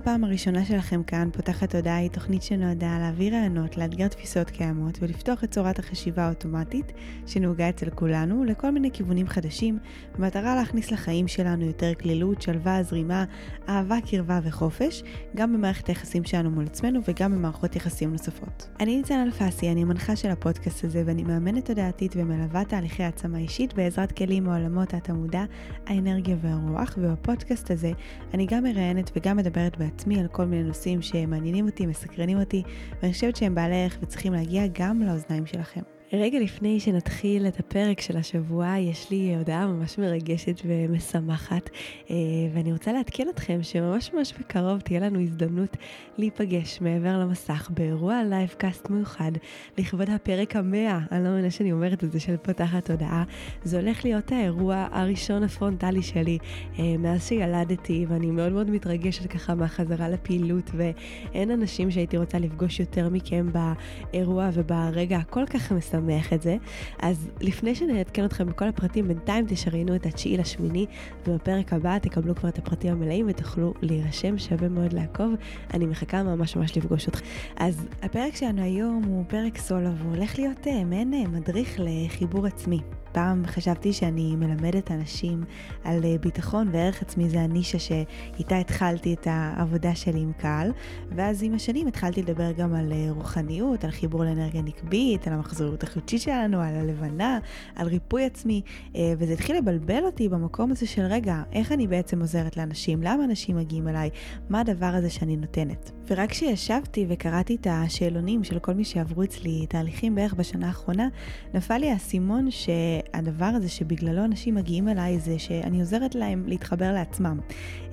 הפעם הראשונה שלכם כאן, פותחת תודעה היא תוכנית שנועדה להעביר רעיונות, לאתגר תפיסות קיימות ולפתוח את צורת החשיבה האוטומטית שנהוגה אצל כולנו לכל מיני כיוונים חדשים, במטרה להכניס לחיים שלנו יותר כלילות, שלווה, זרימה, אהבה, קרבה וחופש, גם במערכת היחסים שלנו מול עצמנו וגם במערכות יחסים נוספות. אני ניצן אלפסי, אני המנחה של הפודקאסט הזה ואני מאמנת תודעתית ומלווה תהליכי העצמה אישית בעזרת כלים מעולמות התמודה, האנרגיה והרוח, ובפודקאסט הזה אני גם מראיינת וגם מדברת בעצמי על כל מיני נושאים שמעניינים אותי, מסקרנים אותי, ואני חושבת שהם בעלי ערך וצריכים להגיע גם לאוזניים שלכם. רגע לפני שנתחיל את הפרק של השבוע, יש לי הודעה ממש מרגשת ומשמחת, אה, ואני רוצה לעדכן אתכם שממש ממש בקרוב תהיה לנו הזדמנות להיפגש מעבר למסך באירוע live cast מיוחד לכבוד הפרק המאה, אני לא מבינה שאני אומרת את זה, של פותחת תודעה. זה הולך להיות האירוע הראשון הפרונטלי שלי אה, מאז שילדתי, ואני מאוד מאוד מתרגשת ככה מהחזרה לפעילות, ואין אנשים שהייתי רוצה לפגוש יותר מכם באירוע וברגע הכל כך משמח. לשמח את זה. אז לפני שנעדכן אתכם בכל הפרטים, בינתיים תשריינו את התשיעי לשמיני, ובפרק הבא תקבלו כבר את הפרטים המלאים ותוכלו להירשם, שווה מאוד לעקוב. אני מחכה ממש ממש לפגוש אתכם. אז הפרק שלנו היום הוא פרק סולו, והוא הולך להיות אה, מעין אה, מדריך לחיבור עצמי. פעם חשבתי שאני מלמדת אנשים על אה, ביטחון וערך עצמי, זה הנישה שאיתה התחלתי את העבודה שלי עם קהל, ואז עם השנים התחלתי לדבר גם על אה, רוחניות, על חיבור לאנרגיה נקבית, על המחזוריות החודשית שלנו, על הלבנה, על ריפוי עצמי, אה, וזה התחיל לבלבל אותי במקום הזה של רגע, איך אני בעצם עוזרת לאנשים, למה אנשים מגיעים אליי, מה הדבר הזה שאני נותנת. ורק כשישבתי וקראתי את השאלונים של כל מי שעברו אצלי תהליכים בערך בשנה האחרונה, נפל לי האסימון ש... הדבר הזה שבגללו אנשים מגיעים אליי זה שאני עוזרת להם להתחבר לעצמם.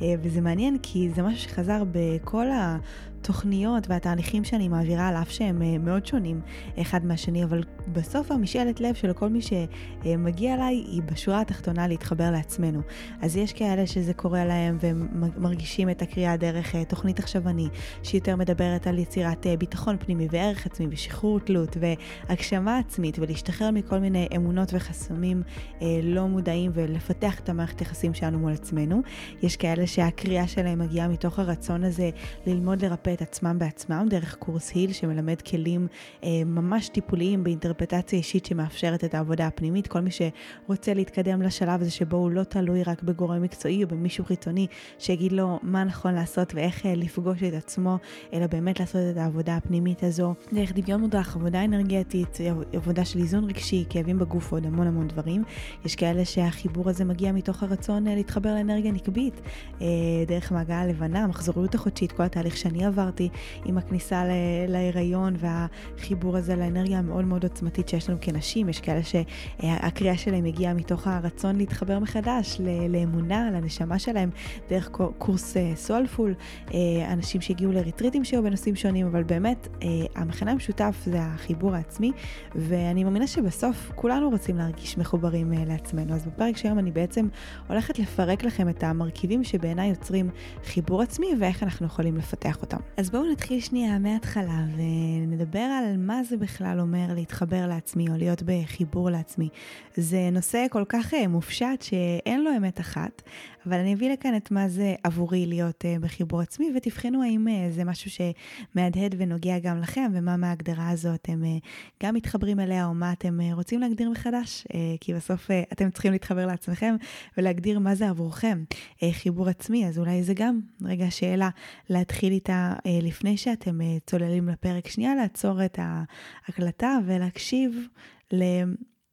אה, וזה מעניין כי זה משהו שחזר בכל התוכניות והתהליכים שאני מעבירה, על אף שהם אה, מאוד שונים אחד מהשני, אבל בסוף המשאלת לב של כל מי שמגיע אליי היא בשורה התחתונה להתחבר לעצמנו. אז יש כאלה שזה קורה להם והם מרגישים את הקריאה דרך אה, תוכנית עכשוני, שיותר מדברת על יצירת ביטחון פנימי וערך עצמי ושחרור תלות והגשמה עצמית ולהשתחרר מכל מיני אמונות וחסמים אה, לא מודעים ולפתח את המערכת יחסים שלנו מול עצמנו. יש כאלה שהקריאה שלהם מגיעה מתוך הרצון הזה ללמוד לרפא את עצמם בעצמם דרך קורס היל שמלמד כלים אה, ממש טיפוליים באינטרפטציה אישית שמאפשרת את העבודה הפנימית. כל מי שרוצה להתקדם לשלב הזה שבו הוא לא תלוי רק בגורם מקצועי או במישהו חיצוני שיגיד לו מה נכון לעשות ואיך אה, לפגוש את עצמו, אלא באמת לעשות את העבודה הפנימית הזו דרך דמיון מודרך, עבודה אנרגטית, עבודה של איזון רגשי, כאבים בגוף ועוד המון המון דברים. יש כאלה שהחיבור הזה מגיע מתוך הרצון אה, להתחבר לאנרגיה נקבית, אה, דרך מעגל הלבנה, המחזוריות החודשית, כל התהליך שאני עם הכניסה להיריון והחיבור הזה לאנרגיה המאוד מאוד עוצמתית שיש לנו כנשים. יש כאלה שהקריאה שלהם הגיעה מתוך הרצון להתחבר מחדש לאמונה, לנשמה שלהם, דרך קורס סולפול, אה, אנשים שהגיעו לריטריטים שהיו בנושאים שונים, אבל באמת המכנה המשותף זה החיבור העצמי, ואני מאמינה שבסוף כולנו רוצים להרגיש מחוברים לעצמנו. אז בפרק שהיום אני בעצם הולכת לפרק לכם את המרכיבים שבעיניי יוצרים חיבור עצמי ואיך אנחנו יכולים לפתח אותם. אז בואו נתחיל שנייה מההתחלה ונדבר על מה זה בכלל אומר להתחבר לעצמי או להיות בחיבור לעצמי. זה נושא כל כך אה, מופשט שאין לו אמת אחת, אבל אני אביא לכאן את מה זה עבורי להיות uh, בחיבור עצמי, ותבחנו האם uh, זה משהו שמהדהד ונוגע גם לכם, ומה מההגדרה הזו אתם uh, גם מתחברים אליה, או מה אתם רוצים להגדיר מחדש, כי בסוף אתם צריכים להתחבר לעצמכם ולהגדיר מה זה עבורכם חיבור עצמי, אז אולי זה גם רגע שאלה להתחיל איתה לפני שאתם צוללים לפרק. שנייה לעצור את ההקלטה ולהקשיב.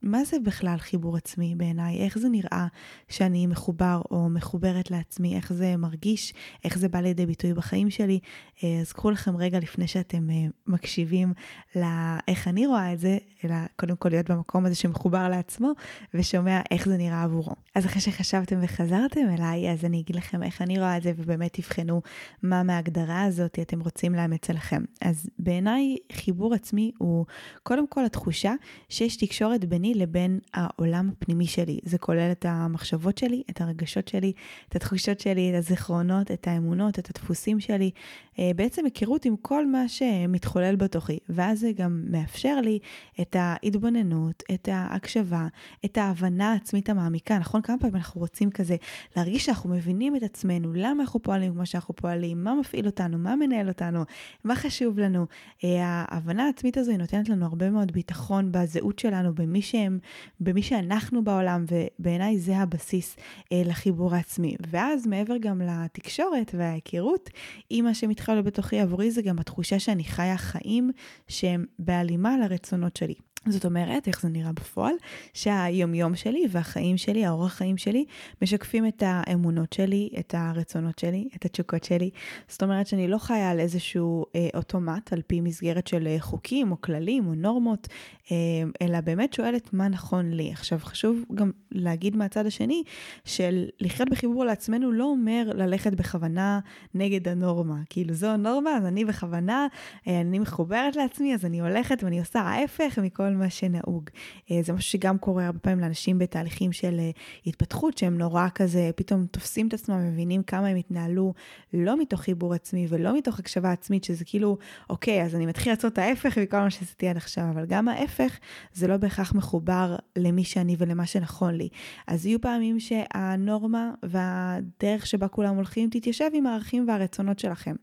מה זה בכלל חיבור עצמי בעיניי? איך זה נראה שאני מחובר או מחוברת לעצמי? איך זה מרגיש? איך זה בא לידי ביטוי בחיים שלי? אה, אז קחו לכם רגע לפני שאתם אה, מקשיבים לאיך אני רואה את זה, אלא קודם כל להיות במקום הזה שמחובר לעצמו ושומע איך זה נראה עבורו. אז אחרי שחשבתם וחזרתם אליי, אז אני אגיד לכם איך אני רואה את זה ובאמת תבחנו מה מההגדרה הזאת אתם רוצים לאמץ אליכם. אז בעיניי חיבור עצמי הוא קודם כל התחושה שיש תקשורת ביני לבין העולם הפנימי שלי. זה כולל את המחשבות שלי, את הרגשות שלי, את התחושות שלי, את הזיכרונות, את האמונות, את הדפוסים שלי. אה, בעצם היכרות עם כל מה שמתחולל בתוכי, ואז זה גם מאפשר לי את ההתבוננות, את ההקשבה, את ההבנה העצמית המעמיקה. נכון? כמה פעמים אנחנו רוצים כזה להרגיש שאנחנו מבינים את עצמנו, למה אנחנו פועלים כמו שאנחנו פועלים, מה מפעיל אותנו, מה מנהל אותנו, מה חשוב לנו. אה, ההבנה העצמית הזו היא נותנת לנו הרבה מאוד ביטחון בזהות שלנו, במי שהם, במי שאנחנו בעולם, ובעיניי זה הבסיס אה, לחיבור העצמי. ואז מעבר גם לתקשורת וההיכרות עם מה שמתחולל בתוכי, עבורי זה גם התחושה שאני חיה חיים שהם בהלימה לרצונות שלי. זאת אומרת, איך זה נראה בפועל, שהיומיום שלי והחיים שלי, האורח חיים שלי, משקפים את האמונות שלי, את הרצונות שלי, את התשוקות שלי. זאת אומרת שאני לא חיה על איזשהו אה, אוטומט, על פי מסגרת של אה, חוקים או כללים או נורמות, אה, אלא באמת שואלת מה נכון לי. עכשיו, חשוב גם להגיד מהצד השני, של לחיות בחיבור לעצמנו לא אומר ללכת בכוונה נגד הנורמה. כאילו זו הנורמה, אז אני בכוונה, אה, אני מחוברת לעצמי, אז אני הולכת ואני עושה ההפך מכל מה שנהוג. אה, זה משהו שגם קורה הרבה פעמים לאנשים בתהליכים של אה, התפתחות, שהם נורא כזה, פתאום תופסים את עצמם, מבינים כמה הם התנהלו לא מתוך חיבור עצמי ולא מתוך הקשבה עצמית, שזה כאילו, אוקיי, אז אני מתחיל לעשות ההפך מכל מה שעשיתי עד עכשיו, אבל גם ההפך זה לא בהכרח מחובר למי שאני ולמה שנכון לי. אז יהיו פעמים שהנורמה והדרך שבה כולם הולכים תתיישב עם הערכים והרצונות שלכם.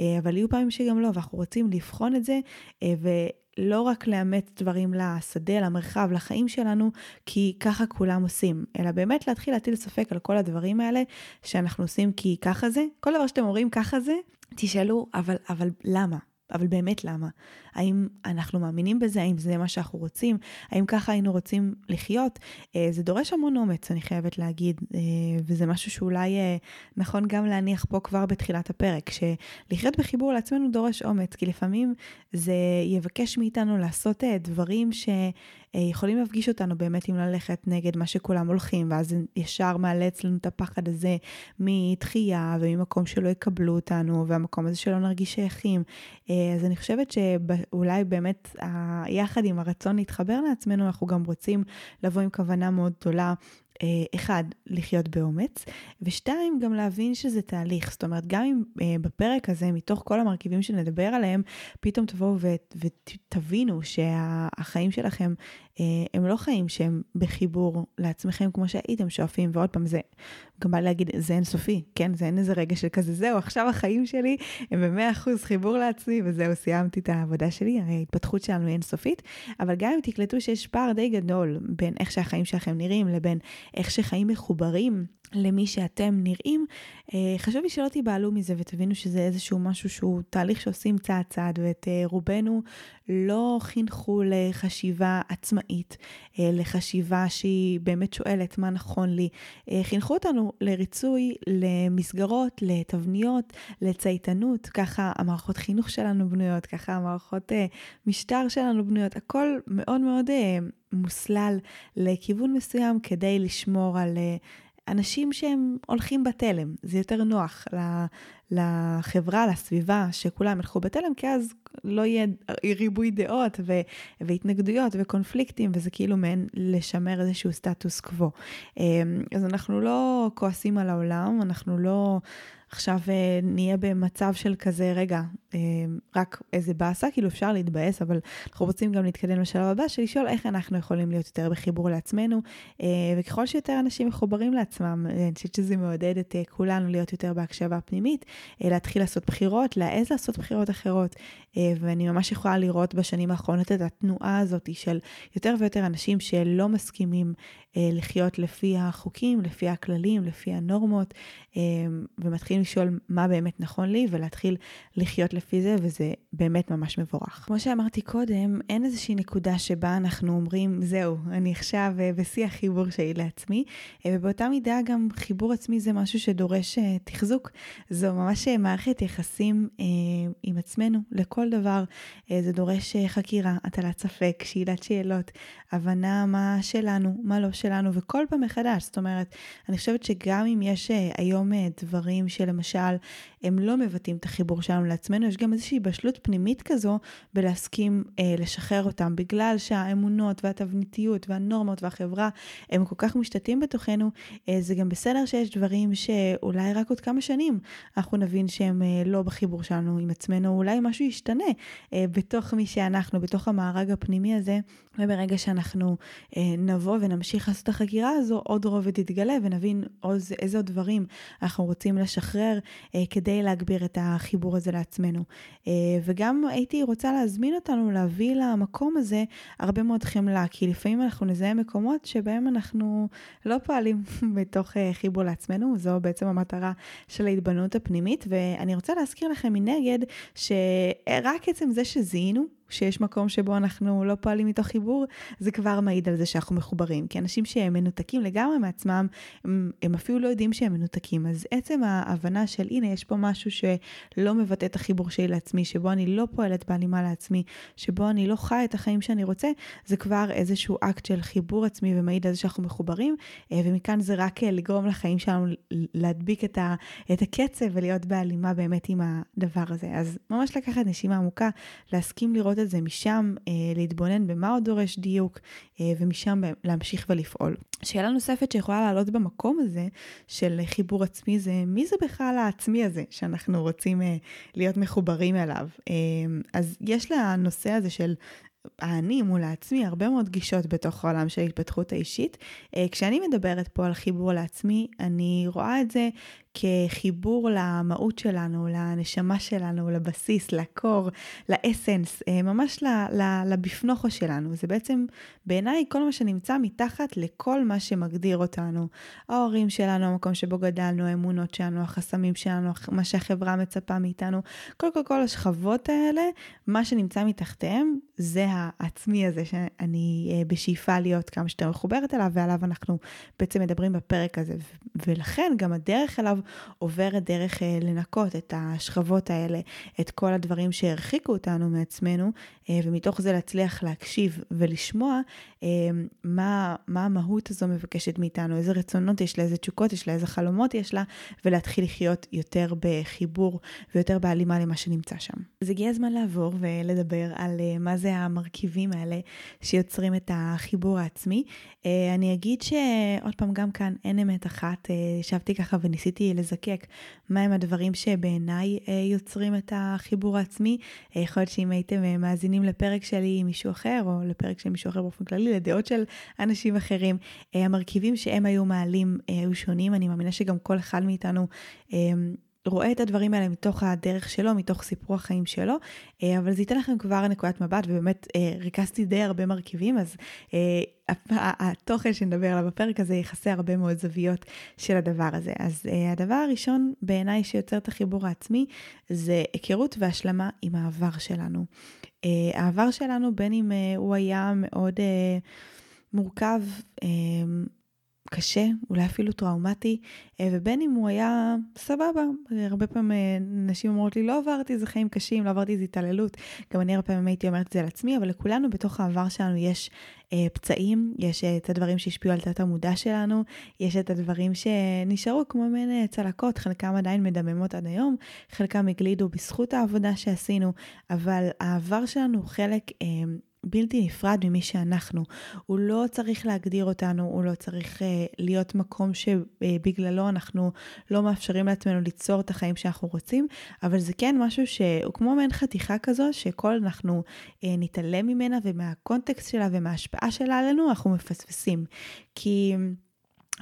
אה, אבל יהיו פעמים שגם לא, ואנחנו רוצים לבחון את זה, ו... לא רק לאמץ דברים לשדה, למרחב, לחיים שלנו, כי ככה כולם עושים, אלא באמת להתחיל להטיל ספק על כל הדברים האלה שאנחנו עושים כי ככה זה. כל דבר שאתם אומרים ככה זה, תשאלו, אבל, אבל למה? אבל באמת למה? האם אנחנו מאמינים בזה? האם זה מה שאנחנו רוצים? האם ככה היינו רוצים לחיות? אה, זה דורש המון אומץ, אני חייבת להגיד, אה, וזה משהו שאולי אה, נכון גם להניח פה כבר בתחילת הפרק, שלחיות בחיבור לעצמנו דורש אומץ, כי לפעמים זה יבקש מאיתנו לעשות דברים ש... אה, יכולים להפגיש אותנו באמת עם ללכת נגד מה שכולם הולכים, ואז זה ישר מעלה אצלנו את הפחד הזה מתחייה וממקום שלא יקבלו אותנו, והמקום הזה שלא נרגיש שייכים. אה, אז אני חושבת שאולי באמת יחד עם הרצון להתחבר לעצמנו, אנחנו גם רוצים לבוא עם כוונה מאוד גדולה אחד, לחיות באומץ, ושתיים, גם להבין שזה תהליך. זאת אומרת, גם אם אה, בפרק הזה, מתוך כל המרכיבים שנדבר עליהם, פתאום תבואו ותבינו שהחיים שלכם אה, הם לא חיים שהם בחיבור לעצמכם כמו שהייתם שואפים, ועוד פעם, זה גם בא להגיד, זה אינסופי, כן? זה אין איזה רגע של כזה, זהו, עכשיו החיים שלי הם במאה אחוז חיבור לעצמי, וזהו, סיימתי את העבודה שלי, הרי ההתפתחות שלנו היא אינסופית, אבל גם אם תקלטו שיש פער די גדול בין איך שהחיים שלכם נראים לבין איך שחיים מחוברים למי שאתם נראים, אה, חשוב לי שלא תיבהלו מזה ותבינו שזה איזשהו משהו שהוא תהליך שעושים צעד צעד, ואת אה, רובנו לא חינכו לחשיבה עצמאית, אה, לחשיבה שהיא באמת שואלת מה נכון לי. חינכו אותנו לריצוי, למסגרות, לתבניות, לצייתנות, ככה המערכות חינוך שלנו בנויות, ככה המערכות משטר שלנו בנויות, הכל מאוד מאוד מוסלל לכיוון מסוים כדי לשמור על... אנשים שהם הולכים בתלם, זה יותר נוח לחברה, לסביבה, שכולם ילכו בתלם, כי אז לא יהיה ריבוי דעות ו- והתנגדויות וקונפליקטים, וזה כאילו מעין לשמר איזשהו סטטוס קוו. אמ, אז אנחנו לא כועסים על העולם, אנחנו לא... עכשיו אה, נהיה במצב של כזה, רגע, אה, רק איזה באסה, כאילו אפשר להתבאס, אבל אנחנו רוצים גם להתקדם לשלב הבא, של לשאול איך אנחנו יכולים להיות יותר בחיבור לעצמנו, אה, וככל שיותר אנשים מחוברים לעצמם, אני חושבת שזה מעודד את כולנו להיות יותר בהקשבה פנימית, להתחיל לעשות בחירות, להעז לעשות בחירות אחרות. ואני ממש יכולה לראות בשנים האחרונות את התנועה הזאת של יותר ויותר אנשים שלא מסכימים לחיות לפי החוקים, לפי הכללים, לפי הנורמות, ומתחילים לשאול מה באמת נכון לי ולהתחיל לחיות לפי זה, וזה באמת ממש מבורך. כמו שאמרתי קודם, אין איזושהי נקודה שבה אנחנו אומרים, זהו, אני עכשיו בשיא החיבור שלי לעצמי, ובאותה מידה גם חיבור עצמי זה משהו שדורש תחזוק. זו ממש מערכת יחסים עם עצמנו לכל דבר. זה דורש חקירה, הטלת ספק, שאלת שאלות, הבנה מה שלנו, מה לא שלנו, וכל פעם מחדש. זאת אומרת, אני חושבת שגם אם יש היום דברים שלמשל הם לא מבטאים את החיבור שלנו לעצמנו, יש גם איזושהי בשלות פנימית כזו בלהסכים אה, לשחרר אותם, בגלל שהאמונות והתבניתיות והנורמות והחברה הם כל כך משתתים בתוכנו, אה, זה גם בסדר שיש דברים שאולי רק עוד כמה שנים אנחנו נבין שהם אה, לא בחיבור שלנו עם עצמנו, אולי משהו ישתנה אה, בתוך מי שאנחנו, בתוך המארג הפנימי הזה, וברגע שאנחנו אה, נבוא ונמשיך לעשות את החקירה הזו, עוד רובד יתגלה ונבין עוד, איזה עוד דברים אנחנו רוצים לשחרר אה, כדי להגביר את החיבור הזה לעצמנו. אה, וגם הייתי רוצה להזמין אותנו להביא למקום הזה הרבה מאוד חמלה, כי לפעמים אנחנו נזהה מקומות שבהם אנחנו לא פועלים בתוך אה, חיבור לעצמנו, זו בעצם המטרה של ההתבוננות הפנימית, ואני רוצה להזכיר לכם מנגד, שרק עצם זה שזיהינו, שיש מקום שבו אנחנו לא פועלים מתוך חיבור, זה כבר מעיד על זה שאנחנו מחוברים. כי אנשים שהם מנותקים לגמרי מעצמם, הם, הם אפילו לא יודעים שהם מנותקים. אז עצם ההבנה של הנה, יש פה משהו שלא מבטא את החיבור שלי לעצמי, שבו אני לא פועלת בהלימה לעצמי, שבו אני לא חי את החיים שאני רוצה, זה כבר איזשהו אקט של חיבור עצמי ומעיד על זה שאנחנו מחוברים, אה, ומכאן זה רק אה, לגרום לחיים שלנו להדביק את, ה, את הקצב ולהיות בהלימה באמת עם הדבר הזה. אז ממש לקחת נשימה עמוקה, להסכים לראות את זה משם, אה, להתבונן במה עוד דורש דיוק, אה, ומשם להמשיך ולפעול. שאלה נוספת שיכולה לעלות במקום הזה של חיבור עצמי זה מי זה בכלל העצמי הזה שאנחנו רוצים אה, להיות מחוברים אליו. אה, אז יש לנושא הזה של האני מול העצמי, הרבה מאוד גישות בתוך העולם של ההתפתחות האישית. אה, כשאני מדברת פה על חיבור לעצמי, אני רואה את זה כחיבור למהות שלנו, לנשמה שלנו, לבסיס, לקור, לאסנס, אה, ממש לבפנוכו שלנו. זה בעצם בעיניי כל מה שנמצא מתחת לכל מה שמגדיר אותנו. ההורים שלנו, המקום שבו גדלנו, האמונות שלנו, החסמים שלנו, מה שהחברה מצפה מאיתנו. כל כל כל השכבות האלה, מה שנמצא מתחתיהם זה העצמי הזה שאני אה, בשאיפה להיות כמה שיותר מחוברת אליו, ועליו אנחנו בעצם מדברים בפרק הזה. ולכן גם הדרך אליו עוברת דרך אה, לנקות את השכבות האלה, את כל הדברים שהרחיקו אותנו מעצמנו, אה, ומתוך זה להצליח להקשיב ולשמוע אה, מה, מה המהות הזו מבקשת מאיתנו, איזה רצונות יש לה, איזה תשוקות יש לה, איזה חלומות יש לה, ולהתחיל לחיות יותר בחיבור ויותר בהלימה למה שנמצא שם. אז הגיע הזמן לעבור ולדבר על מה זה המרכיבים האלה שיוצרים את החיבור העצמי. אני אגיד שעוד פעם, גם כאן אין אמת אחת, ישבתי ככה וניסיתי לזקק מהם הדברים שבעיניי אה, יוצרים את החיבור העצמי. אה, יכול להיות שאם הייתם אה, מאזינים לפרק שלי עם מישהו אחר, או לפרק של מישהו אחר באופן כללי, לדעות של אנשים אחרים, המרכיבים שהם היו מעלים היו שונים. אני מאמינה שגם כל אחד מאיתנו רואה את הדברים האלה מתוך הדרך שלו, מתוך סיפור החיים שלו, אבל זה ייתן לכם כבר נקודת מבט, ובאמת ריכזתי די הרבה מרכיבים, אז התוכן שנדבר עליו בפרק הזה יכסה הרבה מאוד זוויות של הדבר הזה. אז הדבר הראשון בעיניי שיוצר את החיבור העצמי זה היכרות והשלמה עם העבר שלנו. העבר שלנו, בין אם הוא היה מאוד מורכב, קשה, אולי אפילו טראומטי, אה, ובין אם הוא היה סבבה. הרבה פעמים אה, נשים אומרות לי, לא עברתי איזה חיים קשים, לא עברתי איזה התעללות. גם אני הרבה פעמים הייתי אומרת את זה על עצמי, אבל לכולנו בתוך העבר שלנו יש אה, פצעים, יש אה, את הדברים שהשפיעו על תת המודע שלנו, יש את הדברים שנשארו כמו מעין צלקות, חלקם עדיין מדממות עד היום, חלקם הגלידו בזכות העבודה שעשינו, אבל העבר שלנו הוא חלק... אה, בלתי נפרד ממי שאנחנו. הוא לא צריך להגדיר אותנו, הוא לא צריך uh, להיות מקום שבגללו אנחנו לא מאפשרים לעצמנו ליצור את החיים שאנחנו רוצים, אבל זה כן משהו שהוא כמו מעין חתיכה כזו, שכל אנחנו uh, נתעלם ממנה ומהקונטקסט שלה ומההשפעה שלה עלינו, אנחנו מפספסים. כי...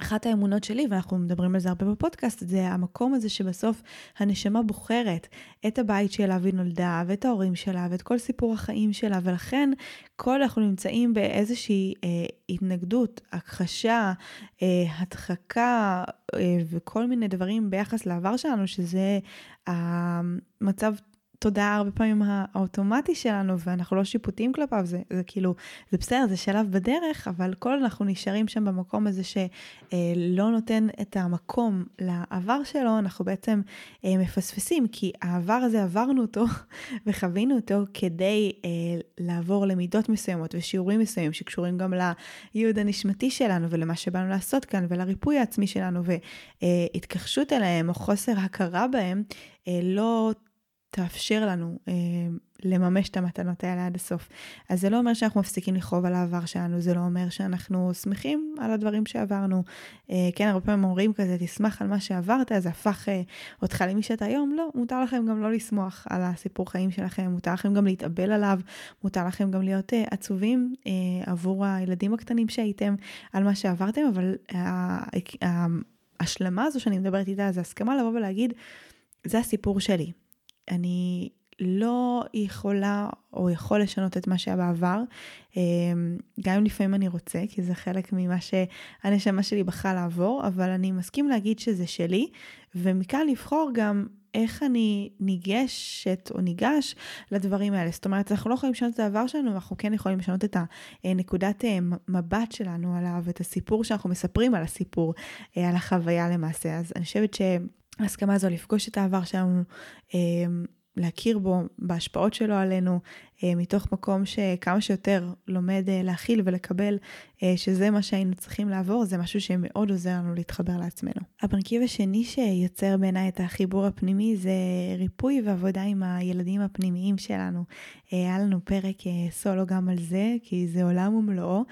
אחת האמונות שלי, ואנחנו מדברים על זה הרבה בפודקאסט, זה המקום הזה שבסוף הנשמה בוחרת את הבית שאליו היא נולדה, ואת ההורים שלה, ואת כל סיפור החיים שלה, ולכן כל אנחנו נמצאים באיזושהי אה, התנגדות, הכחשה, אה, הדחקה אה, וכל מיני דברים ביחס לעבר שלנו, שזה המצב תודעה הרבה פעמים האוטומטי שלנו, ואנחנו לא שיפוטיים כלפיו, זה, זה כאילו, זה בסדר, זה שלב בדרך, אבל כל אנחנו נשארים שם במקום הזה שלא נותן את המקום לעבר שלו, אנחנו בעצם אה, מפספסים, כי העבר הזה עברנו אותו וחווינו אותו כדי אה, לעבור למידות מסוימות ושיעורים מסוימים שקשורים גם לייעוד הנשמתי שלנו ולמה שבאנו לעשות כאן ולריפוי העצמי שלנו והתכחשות אליהם או חוסר הכרה בהם. לא תאפשר לנו אה, לממש את המתנות האלה עד הסוף. אז זה לא אומר שאנחנו מפסיקים לכאוב על העבר שלנו, זה לא אומר שאנחנו שמחים על הדברים שעברנו. אה, כן, הרבה פעמים אומרים כזה, תשמח על מה שעברת, זה הפך אה, אותך למי שאתה היום. לא, מותר לכם גם לא לשמוח על הסיפור חיים שלכם, מותר לכם גם להתאבל עליו, מותר לכם גם להיות אה, עצובים אה, עבור הילדים הקטנים שהייתם על מה שעברתם, אבל ההשלמה הזו שאני מדברת איתה, זה הסכמה לבוא ולהגיד, זה הסיפור שלי. אני לא יכולה או יכול לשנות את מה שהיה בעבר, אמ, גם אם לפעמים אני רוצה, כי זה חלק ממה שהנשמה שלי בחרה לעבור, אבל אני מסכים להגיד שזה שלי, ומכאן לבחור גם איך אני ניגשת או ניגש לדברים האלה. זאת אומרת, אנחנו לא יכולים לשנות את העבר שלנו, אנחנו כן יכולים לשנות את הנקודת אה, מבט שלנו עליו, את הסיפור שאנחנו מספרים על הסיפור, אה, על החוויה למעשה. אז אני חושבת ש... ההסכמה הזו לפגוש את העבר שלנו, אמ, להכיר בו, בהשפעות שלו עלינו, אה, מתוך מקום שכמה שיותר לומד אה, להכיל ולקבל אה, שזה מה שהיינו צריכים לעבור, זה משהו שמאוד עוזר לנו להתחבר לעצמנו. המרכיב השני שיוצר בעיניי את החיבור הפנימי זה ריפוי ועבודה עם הילדים הפנימיים שלנו. היה לנו פרק סולו גם על זה, כי זה עולם ומלואו,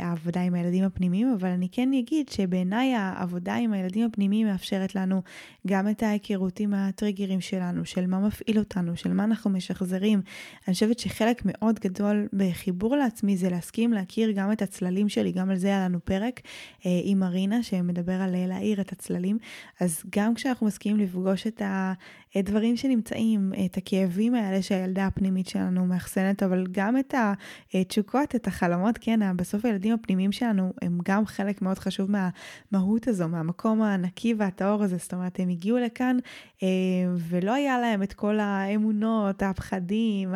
העבודה עם הילדים הפנימיים, אבל אני כן אגיד שבעיניי העבודה עם הילדים הפנימיים מאפשרת לנו גם את ההיכרות עם הטריגרים שלנו, של מה מפעיל אותנו, של מה אנחנו משחזרים. אני חושבת שחלק מאוד גדול בחיבור לעצמי זה להסכים להכיר גם את הצללים שלי, גם על זה היה לנו פרק אה, עם מרינה שמדבר על להעיר את הצללים. אז גם כשאנחנו מסכימים לפגוש את הדברים שנמצאים, את הכאבים האלה שהילדה הפנימית שלנו מאחסנת, אבל גם את התשוקות, את החלומות, כן, בסוף הילדים הפנימיים שלנו הם גם חלק מאוד חשוב מהמהות הזו, מהמקום הנקי והטהור הזה. זאת אומרת, הם הגיעו לכאן אה, ולא היה להם את כל האמונות, הפחדים,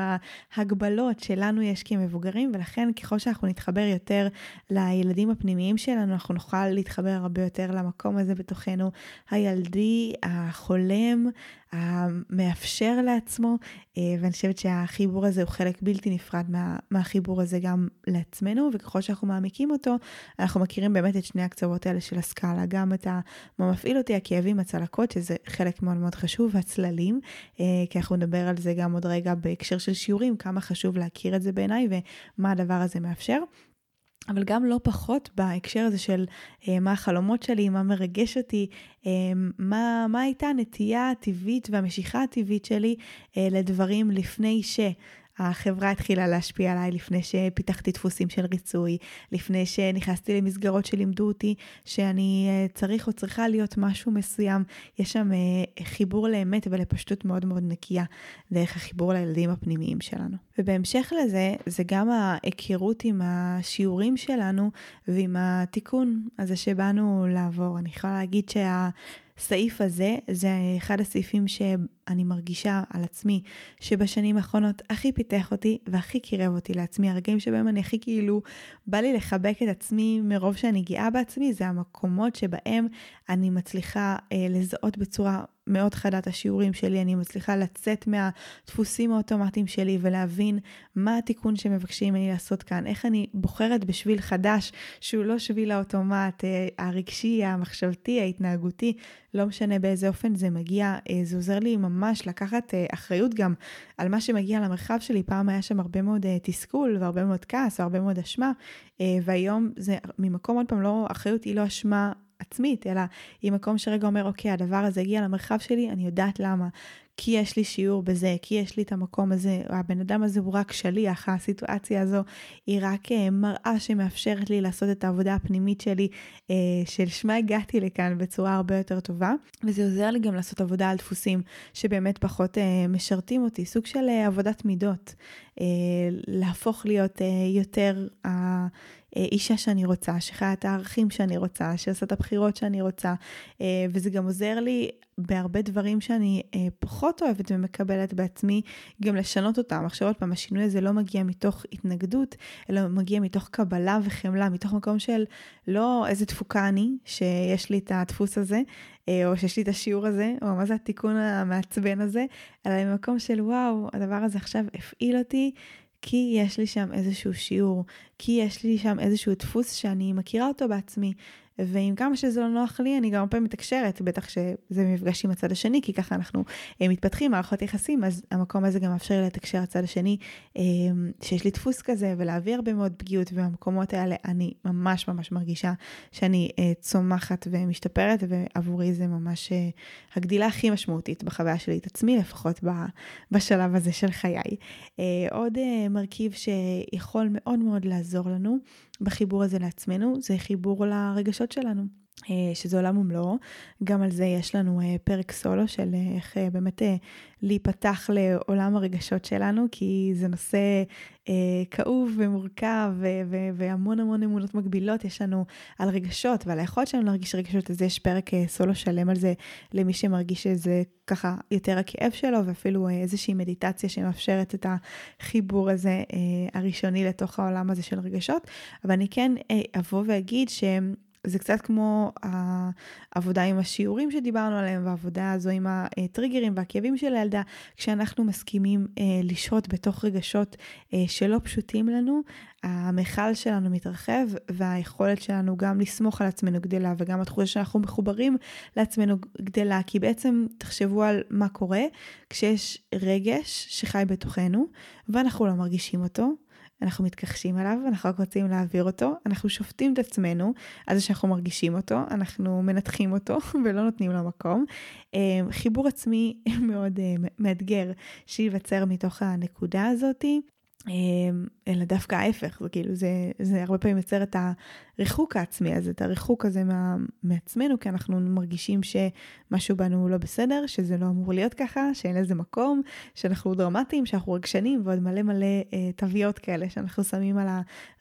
ההגבלות שלנו יש כמבוגרים, ולכן ככל שאנחנו נתחבר יותר לילדים הפנימיים שלנו, אנחנו נוכל להתחבר הרבה יותר למקום הזה בתוכנו, הילדי, החולם, המאפשר לעצמו, אה, ואני חושבת שהחיבור הזה הוא חלק בלתי נפרד מה, מהחיבור הזה גם לעצמנו, וככל שאנחנו מעמיקים אותו, אנחנו מכירים באמת את שני הקצוות האלה של הסקאלה, גם את מה מפעיל אותי, הכאבים, הצלקות, שזה חלק מאוד מאוד חשוב, והצללים, אה, כי אנחנו נדבר על זה גם עוד רגע בהקשר של שיעורים, כמה חשוב להכיר את זה בעיניי ומה הדבר הזה מאפשר. אבל גם לא פחות בהקשר הזה של אה, מה החלומות שלי, מה מרגש אותי, אה, מה, מה הייתה הנטייה הטבעית והמשיכה הטבעית שלי אה, לדברים לפני ש... החברה התחילה להשפיע עליי לפני שפיתחתי דפוסים של ריצוי, לפני שנכנסתי למסגרות שלימדו אותי שאני אה, צריך או צריכה להיות משהו מסוים. יש שם אה, חיבור לאמת ולפשטות מאוד מאוד נקייה דרך החיבור לילדים הפנימיים שלנו. ובהמשך לזה, זה גם ההיכרות עם השיעורים שלנו ועם התיקון הזה שבאנו לעבור. אני יכולה להגיד שה... הסעיף הזה זה אחד הסעיפים שאני מרגישה על עצמי שבשנים האחרונות הכי פיתח אותי והכי קירב אותי לעצמי. הרגעים שבהם אני הכי כאילו בא לי לחבק את עצמי מרוב שאני גאה בעצמי, זה המקומות שבהם אני מצליחה אה, לזהות בצורה מאוד חדה את השיעורים שלי, אני מצליחה לצאת מהדפוסים האוטומטיים שלי ולהבין מה התיקון שמבקשים ממני לעשות כאן, איך אני בוחרת בשביל חדש שהוא לא שביל האוטומט, אה, הרגשי, המחשבתי, ההתנהגותי, לא משנה באיזה אופן זה מגיע, אה, זה עוזר לי ממש לקחת אה, אחריות גם על מה שמגיע למרחב שלי. פעם היה שם הרבה מאוד תסכול והרבה מאוד כעס והרבה מאוד אשמה, והיום זה ממקום עוד פעם לא, אחריות היא לא אשמה עצמית, אלא היא מקום שרגע אומר, אוקיי, הדבר הזה הגיע למרחב שלי, אני יודעת למה. כי יש לי שיעור בזה, כי יש לי את המקום הזה, הבן אדם הזה הוא רק שליח, הסיטואציה הזו היא רק אה, מראה שמאפשרת לי לעשות את העבודה הפנימית שלי, אה, שלשמה הגעתי לכאן בצורה הרבה יותר טובה, וזה עוזר לי גם לעשות עבודה על דפוסים שבאמת פחות משרתים אותי, סוג של עבודת מידות, להפוך להיות יותר האישה שאני רוצה, שחיה את הערכים שאני רוצה, שעושה את הבחירות שאני רוצה, וזה גם עוזר לי בהרבה דברים שאני אה, פחות אוהבת ומקבלת בעצמי, גם לשנות אותם. עכשיו עוד פעם, השינוי הזה לא מגיע מתוך התנגדות, אלא מגיע מתוך קבלה וחמלה, מתוך מקום של לא איזה תפוקה אני, שיש לי את הדפוס הזה, אה, או שיש לי את השיעור הזה, או מה זה התיקון המעצבן הזה, אלא ממקום של וואו, הדבר הזה עכשיו הפעיל אותי. כי יש לי שם איזשהו שיעור, כי יש לי שם איזשהו דפוס שאני מכירה אותו בעצמי, ועם כמה שזה לא נוח לי, אני גם הרבה מתקשרת, בטח שזה מפגש עם הצד השני, כי ככה אנחנו אה, מתפתחים, מערכות יחסים, אז המקום הזה גם מאפשר לי לתקשר לצד השני, אה, שיש לי דפוס כזה, ולהביא הרבה מאוד פגיעות, ובמקומות האלה אני ממש ממש מרגישה שאני אה, צומחת ומשתפרת, ועבורי זה ממש הגדילה הכי משמעותית בחוויה שלי את עצמי, לפחות בשלב הזה של חיי. עוד מרכיב שיכול מאוד מאוד לעזור לנו, בחיבור הזה לעצמנו, זה חיבור לרגשות שלנו. אה, שזה עולם ומלואו. גם על זה יש לנו אה, פרק סולו של אה, איך באמת להיפתח לעולם הרגשות שלנו, כי זה נושא כאוב ומורכב והמון המון אמונות מגבילות יש לנו על רגשות ועל היכולת שלנו להרגיש רגשות, אז יש פרק סולו שלם על זה למי שמרגיש שזה ככה יותר הכאב שלו, ואפילו איזושהי מדיטציה שמאפשרת את החיבור הזה הראשוני לתוך העולם הזה של רגשות. אבל אני כן אבוא ואגיד שהם זה קצת כמו העבודה עם השיעורים שדיברנו עליהם, והעבודה הזו עם הטריגרים והכאבים של הילדה, כשאנחנו מסכימים אה, לשהות בתוך רגשות אה, שלא פשוטים לנו, המכל שלנו מתרחב, והיכולת שלנו גם לסמוך על עצמנו גדלה, וגם התחושה שאנחנו מחוברים לעצמנו גדלה, כי בעצם תחשבו על מה קורה כשיש רגש שחי בתוכנו, ואנחנו לא מרגישים אותו. אנחנו מתכחשים אליו, אנחנו רק רוצים להעביר אותו, אנחנו שופטים את עצמנו על זה שאנחנו מרגישים אותו, אנחנו מנתחים אותו ולא נותנים לו מקום. אה, חיבור עצמי מאוד אה, מאתגר שייווצר מתוך הנקודה הזאתי. אמ, אלא דווקא ההפך, זה כאילו, זה, זה הרבה פעמים יוצר את הריחוק העצמי הזה, את הריחוק הזה מה, מעצמנו, כי אנחנו מרגישים שמשהו בנו לא בסדר, שזה לא אמור להיות ככה, שאין לזה מקום, שאנחנו דרמטיים, שאנחנו רגשנים, ועוד מלא מלא אה, תוויות כאלה שאנחנו שמים על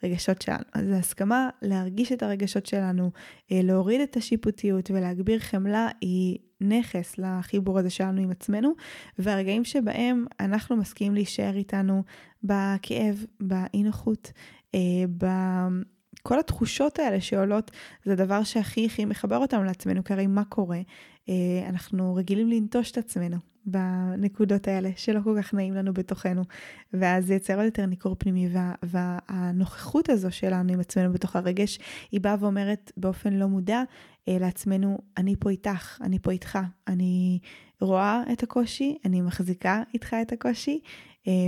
הרגשות שלנו. אז ההסכמה להרגיש את הרגשות שלנו, אה, להוריד את השיפוטיות ולהגביר חמלה, היא נכס לחיבור הזה שלנו עם עצמנו, והרגעים שבהם אנחנו מסכימים להישאר איתנו בכאב, באי נוחות, אה, בכל התחושות האלה שעולות, זה הדבר שהכי הכי מחבר אותנו לעצמנו, כי הרי מה קורה? אה, אנחנו רגילים לנטוש את עצמנו בנקודות האלה שלא כל כך נעים לנו בתוכנו, ואז זה יוצר עוד יותר ניכור פנימי, וה, והנוכחות הזו שלנו עם עצמנו בתוך הרגש, היא באה ואומרת באופן לא מודע אה, לעצמנו, אני פה איתך, אני פה איתך, אני רואה את הקושי, אני מחזיקה איתך את הקושי,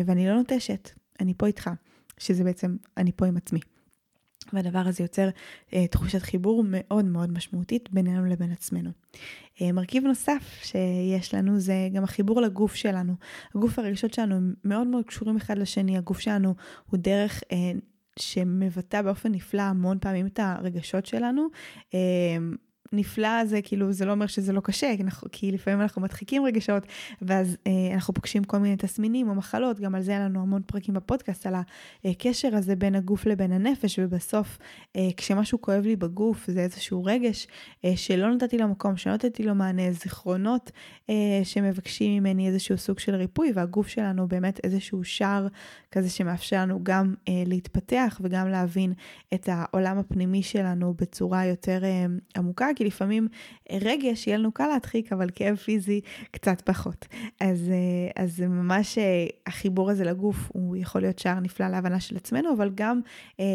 ואני לא נוטשת, אני פה איתך, שזה בעצם, אני פה עם עצמי. והדבר הזה יוצר אה, תחושת חיבור מאוד מאוד משמעותית בינינו לבין עצמנו. אה, מרכיב נוסף שיש לנו זה גם החיבור לגוף שלנו. הגוף והרגשות שלנו הם מאוד מאוד קשורים אחד לשני, הגוף שלנו הוא דרך אה, שמבטא באופן נפלא המון פעמים את הרגשות שלנו. אה, נפלא זה כאילו זה לא אומר שזה לא קשה אנחנו, כי לפעמים אנחנו מדחיקים רגשות ואז אה, אנחנו פוגשים כל מיני תסמינים או מחלות גם על זה היה לנו המון פרקים בפודקאסט על הקשר הזה בין הגוף לבין הנפש ובסוף אה, כשמשהו כואב לי בגוף זה איזשהו רגש אה, שלא נתתי לו מקום שלא נתתי לו מענה זיכרונות אה, שמבקשים ממני איזשהו סוג של ריפוי והגוף שלנו באמת איזשהו שער כזה שמאפשר לנו גם אה, להתפתח וגם להבין את העולם הפנימי שלנו בצורה יותר אה, עמוקה. כי לפעמים אה, רגש יהיה לנו קל להדחיק, אבל כאב פיזי קצת פחות. אז, אה, אז ממש אה, החיבור הזה לגוף הוא יכול להיות שער נפלא להבנה של עצמנו, אבל גם אה,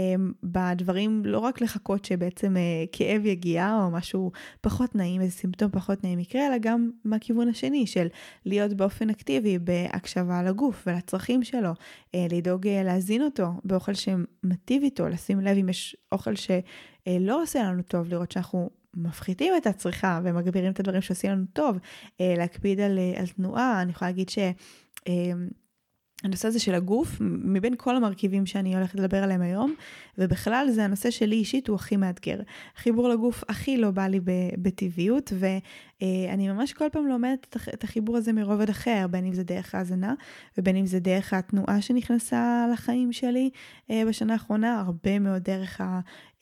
בדברים, לא רק לחכות שבעצם אה, כאב יגיע או משהו פחות נעים, איזה סימפטום פחות נעים יקרה, אלא גם מהכיוון השני של להיות באופן אקטיבי בהקשבה לגוף ולצרכים שלו, אה, לדאוג אה, להזין אותו באוכל שמטיב איתו, לשים לב אם יש אוכל שלא עושה לנו טוב, לראות שאנחנו מפחיתים את הצריכה ומגבירים את הדברים שעושים לנו טוב, להקפיד על, על תנועה, אני יכולה להגיד ש... הנושא הזה של הגוף, מבין כל המרכיבים שאני הולכת לדבר עליהם היום, ובכלל זה הנושא שלי אישית הוא הכי מאתגר. חיבור לגוף הכי לא בא לי בטבעיות, ואני ממש כל פעם לומדת את החיבור הזה מרובד אחר, בין אם זה דרך ההאזנה, ובין אם זה דרך התנועה שנכנסה לחיים שלי אה, בשנה האחרונה, הרבה מאוד דרך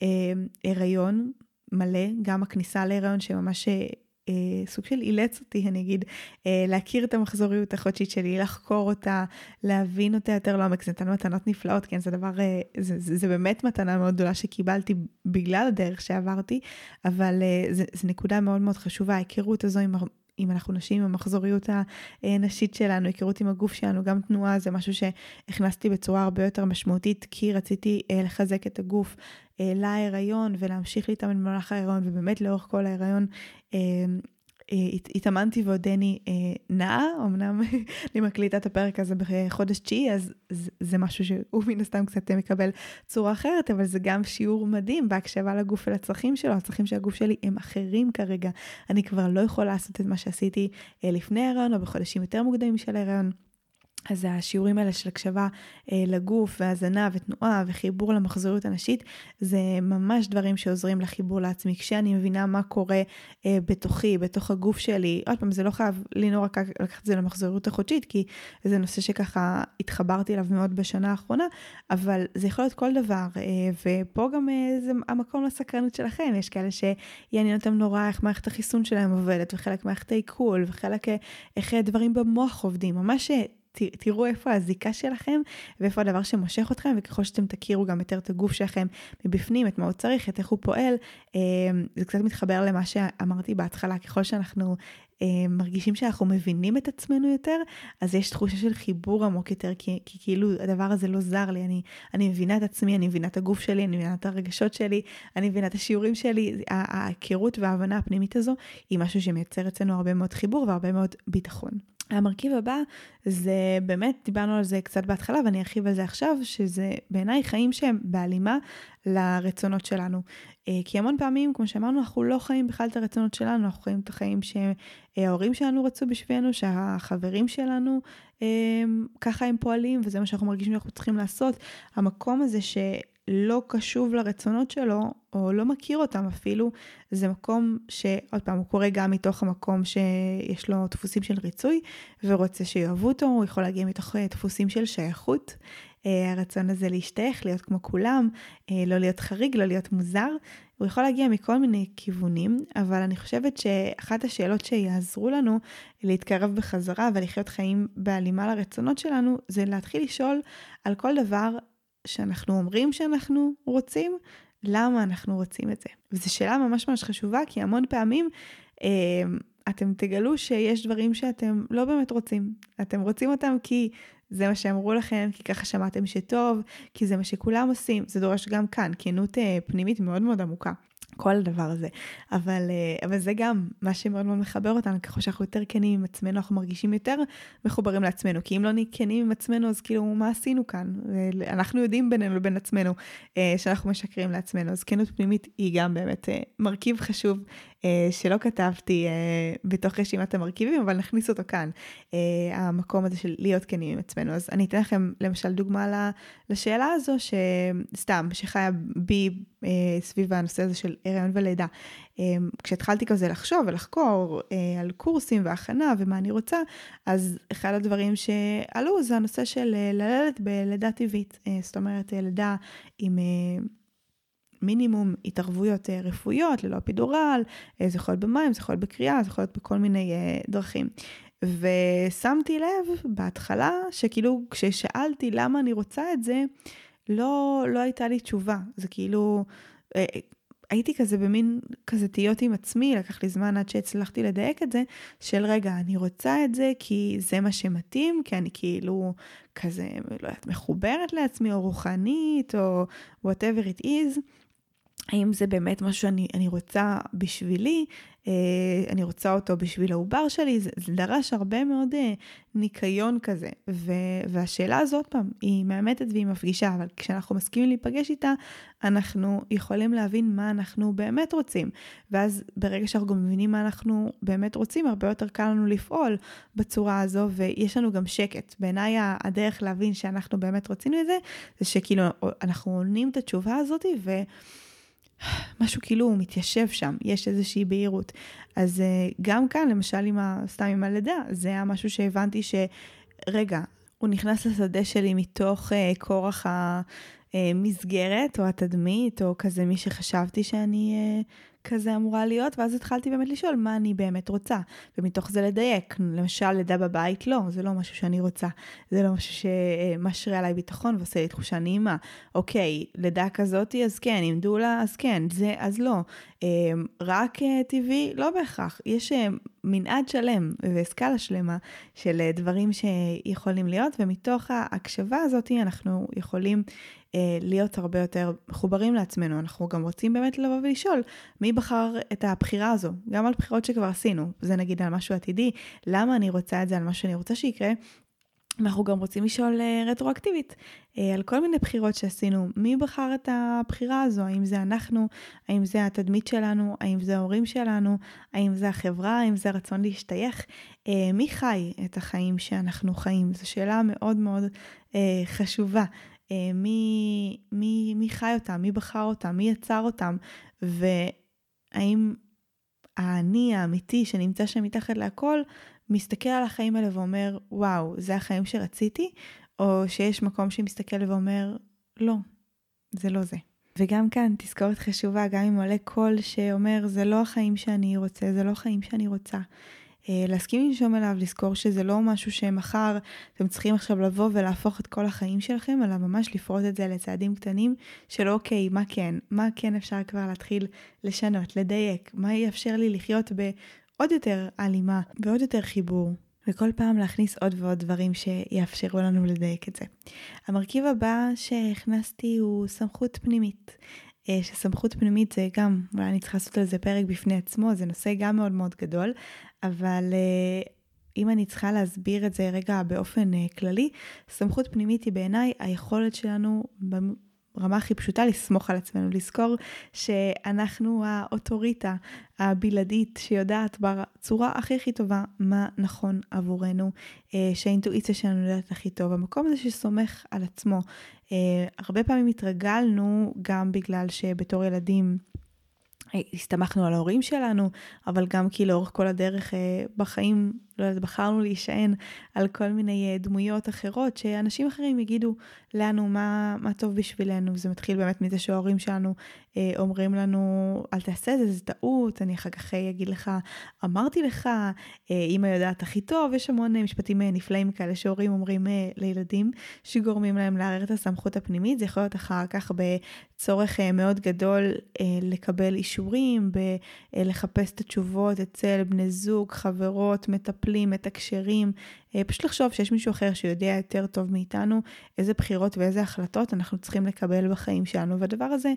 ההיריון מלא, גם הכניסה להיריון שממש אה, אה, סוג של אילץ אותי, אני אגיד, אה, להכיר את המחזוריות החודשית שלי, לחקור אותה, להבין אותה יותר לעומק. זה נתן מתנות נפלאות, כן, זה דבר, אה, זה, זה, זה באמת מתנה מאוד גדולה שקיבלתי בגלל הדרך שעברתי, אבל אה, זה נקודה מאוד מאוד חשובה, ההיכרות הזו עם אם אנחנו נשים, עם המחזוריות הנשית שלנו, היכרות עם הגוף שלנו, גם תנועה זה משהו שהכנסתי בצורה הרבה יותר משמעותית, כי רציתי אה, לחזק את הגוף אה, להיריון ולהמשיך להתאמן במהלך ההיריון, ובאמת לאורך כל ההיריון אה, התאמנתי ועודני אה, נעה, אמנם אני מקליטה את הפרק הזה בחודש תשיעי, אז זה משהו שהוא מן הסתם קצת מקבל צורה אחרת, אבל זה גם שיעור מדהים בהקשבה לגוף ולצרכים שלו. הצרכים של הגוף שלי הם אחרים כרגע. אני כבר לא יכולה לעשות את מה שעשיתי אה, לפני ההיריון או בחודשים יותר מוקדמים של ההיריון. אז השיעורים האלה של הקשבה אה, לגוף והזנה ותנועה וחיבור למחזוריות הנשית, זה ממש דברים שעוזרים לחיבור לעצמי. כשאני מבינה מה קורה אה, בתוכי, בתוך הגוף שלי, עוד פעם, זה לא חייב לנוע רק לקחת את זה למחזוריות החודשית, כי זה נושא שככה התחברתי אליו מאוד בשנה האחרונה, אבל זה יכול להיות כל דבר, אה, ופה גם אה, זה המקום לסקרנות שלכם. יש כאלה שיעניין אותם נורא איך מערכת החיסון שלהם עובדת, וחלק מערכת העיכול, וחלק אה, איך דברים במוח עובדים. ממש אה, תראו איפה הזיקה שלכם ואיפה הדבר שמושך אתכם, וככל שאתם תכירו גם יותר את הגוף שלכם מבפנים, את מה הוא צריך, את איך הוא פועל, אה, זה קצת מתחבר למה שאמרתי בהתחלה, ככל שאנחנו אה, מרגישים שאנחנו מבינים את עצמנו יותר, אז יש תחושה של חיבור עמוק יותר, כי, כי כאילו הדבר הזה לא זר לי, אני, אני מבינה את עצמי, אני מבינה את הגוף שלי, אני מבינה את הרגשות שלי, אני מבינה את השיעורים שלי, ההיכרות וההבנה הפנימית הזו היא משהו שמייצר אצלנו הרבה מאוד חיבור והרבה מאוד ביטחון. המרכיב הבא זה באמת, דיברנו על זה קצת בהתחלה ואני ארחיב על זה עכשיו, שזה בעיניי חיים שהם בהלימה לרצונות שלנו. אה, כי המון פעמים, כמו שאמרנו, אנחנו לא חיים בכלל את הרצונות שלנו, אנחנו חיים את החיים שההורים שלנו רצו בשבילנו, שהחברים שלנו אה, ככה הם פועלים וזה מה שאנחנו מרגישים שאנחנו צריכים לעשות. המקום הזה ש... לא קשוב לרצונות שלו, או לא מכיר אותם אפילו, זה מקום שעוד פעם, הוא קורה גם מתוך המקום שיש לו דפוסים של ריצוי, ורוצה שיאהבו אותו, הוא יכול להגיע מתוך אה, דפוסים של שייכות. אה, הרצון הזה להשתייך, להיות כמו כולם, אה, לא להיות חריג, לא להיות מוזר. הוא יכול להגיע מכל מיני כיוונים, אבל אני חושבת שאחת השאלות שיעזרו לנו להתקרב בחזרה ולחיות חיים בהלימה לרצונות שלנו, זה להתחיל לשאול על כל דבר שאנחנו אומרים שאנחנו רוצים, למה אנחנו רוצים את זה. וזו שאלה ממש ממש חשובה, כי המון פעמים אה, אתם תגלו שיש דברים שאתם לא באמת רוצים. אתם רוצים אותם כי זה מה שאמרו לכם, כי ככה שמעתם שטוב, כי זה מה שכולם עושים. זה דורש גם כאן כנות אה, פנימית מאוד מאוד עמוקה. כל הדבר הזה. אבל, אה, אבל זה גם מה שמאוד מאוד מחבר אותנו, ככל שאנחנו יותר כנים עם עצמנו, אנחנו מרגישים יותר מחוברים לעצמנו. כי אם לא נהיה כנים עם עצמנו, אז כאילו, מה עשינו כאן? אנחנו יודעים בינינו לבין עצמנו אה, שאנחנו משקרים לעצמנו. אז כנות פנימית היא גם באמת אה, מרכיב חשוב שלא כתבתי בתוך רשימת המרכיבים, אבל נכניס אותו כאן, המקום הזה של להיות כנים עם עצמנו. אז אני אתן לכם למשל דוגמה לשאלה הזו, שסתם, שחיה בי סביב הנושא הזה של הריון ולידה. כשהתחלתי כזה לחשוב ולחקור אה, על קורסים והכנה ומה אני רוצה, אז אחד הדברים שעלו זה הנושא של אה, ללדת בלידה טבעית. אה, זאת אומרת, לידה עם... מינימום התערבויות רפואיות, ללא אפידורל, זה יכול להיות במים, זה יכול להיות בקריאה, זה יכול להיות בכל מיני דרכים. ושמתי לב בהתחלה, שכאילו כששאלתי למה אני רוצה את זה, לא, לא הייתה לי תשובה. זה כאילו, הייתי כזה במין כזה תהיות עם עצמי, לקח לי זמן עד שהצלחתי לדייק את זה, של רגע, אני רוצה את זה כי זה מה שמתאים, כי אני כאילו כזה, לא יודעת, מחוברת לעצמי, או רוחנית, או whatever it is. האם זה באמת משהו שאני רוצה בשבילי, אה, אני רוצה אותו בשביל העובר שלי, זה, זה דרש הרבה מאוד אה, ניקיון כזה. ו, והשאלה הזאת, פעם, היא מאמתת והיא מפגישה, אבל כשאנחנו מסכימים להיפגש איתה, אנחנו יכולים להבין מה אנחנו באמת רוצים. ואז ברגע שאנחנו גם מבינים מה אנחנו באמת רוצים, הרבה יותר קל לנו לפעול בצורה הזו, ויש לנו גם שקט. בעיניי הדרך להבין שאנחנו באמת רצינו את זה, זה שכאילו אנחנו עונים את התשובה הזאת, ו... משהו כאילו הוא מתיישב שם, יש איזושהי בהירות. אז uh, גם כאן, למשל עם ה, סתם עם הלידה, זה היה משהו שהבנתי שרגע, הוא נכנס לשדה שלי מתוך uh, כורח המסגרת או התדמית, או כזה מי שחשבתי שאני uh, כזה אמורה להיות, ואז התחלתי באמת לשאול מה אני באמת רוצה, ומתוך זה לדייק. למשל, לידה בבית, לא, זה לא משהו שאני רוצה. זה לא משהו שמשרה עליי ביטחון ועושה לי תחושה נעימה. אוקיי, לידה כזאתי, אז כן, אם דולה, אז כן, זה, אז לא. אמ, רק אה, טבעי, לא בהכרח. יש אה, מנעד שלם וסקאלה שלמה של אה, דברים שיכולים להיות, ומתוך ההקשבה הזאת אנחנו יכולים להיות הרבה יותר מחוברים לעצמנו. אנחנו גם רוצים באמת לבוא ולשאול מי בחר את הבחירה הזו, גם על בחירות שכבר עשינו. זה נגיד על משהו עתידי, למה אני רוצה את זה, על מה שאני רוצה שיקרה, אנחנו גם רוצים לשאול uh, רטרואקטיבית uh, על כל מיני בחירות שעשינו. מי בחר את הבחירה הזו? האם זה אנחנו? האם זה התדמית שלנו? האם זה ההורים שלנו? האם זה החברה? האם זה הרצון להשתייך? Uh, מי חי את החיים שאנחנו חיים? זו שאלה מאוד מאוד חשובה. מי, מי, מי חי אותם? מי בחר אותם? מי יצר אותם? והאם האני האמיתי שנמצא שם מתחת להכל מסתכל על החיים האלה ואומר, וואו, זה החיים שרציתי, או שיש מקום שמסתכל ואומר, לא, זה לא זה. וגם כאן תזכורת חשובה, גם אם עולה קול שאומר, זה לא החיים שאני רוצה, זה לא החיים שאני רוצה. אה, להסכים לנשום אליו, לזכור שזה לא משהו שמחר אתם צריכים עכשיו לבוא ולהפוך את כל החיים שלכם, אלא ממש לפרוט את זה לצעדים קטנים של אוקיי, מה כן, מה כן אפשר כבר להתחיל לשנות, לדייק, מה יאפשר לי לחיות עוד יותר הלימה ועוד יותר חיבור. וכל פעם להכניס עוד ועוד דברים שיאפשרו לנו לדייק את זה. המרכיב הבא שהכנסתי הוא סמכות פנימית. אה, שסמכות פנימית זה גם, אולי אני צריכה לעשות על זה פרק בפני עצמו, זה נושא גם מאוד מאוד גדול, אבל אה, אם אני צריכה להסביר את זה רגע באופן אה, כללי, סמכות פנימית היא בעיניי היכולת שלנו ברמה הכי פשוטה לסמוך על עצמנו, לזכור שאנחנו האוטוריטה הבלעדית שיודעת בצורה הכי הכי טובה מה נכון עבורנו, אה, שהאינטואיציה שלנו יודעת הכי טוב. המקום הזה שסומך על עצמו. אה, הרבה פעמים התרגלנו גם בגלל שבתור ילדים הסתמכנו על ההורים שלנו, אבל גם כי לאורך כל הדרך אה, בחיים, לא יודעת, בחרנו להישען על כל מיני אה, דמויות אחרות, שאנשים אחרים יגידו לנו מה, מה טוב בשבילנו. זה מתחיל באמת מזה שההורים שלנו אה, אומרים לנו, אל תעשה את זה, זה טעות, אני אחר כך אגיד לך, אמרתי לך, אמא יודעת הכי טוב, יש המון משפטים נפלאים כאלה שהורים אומרים לילדים, שגורמים להם לערער את הסמכות הפנימית. זה יכול להיות אחר כך בצורך מאוד גדול לקבל אישורים, בלחפש את התשובות אצל בני זוג, חברות, מטפלים, מתקשרים, אה, פשוט לחשוב שיש מישהו אחר שיודע יותר טוב מאיתנו איזה בחירות ואיזה החלטות אנחנו צריכים לקבל בחיים שלנו, והדבר הזה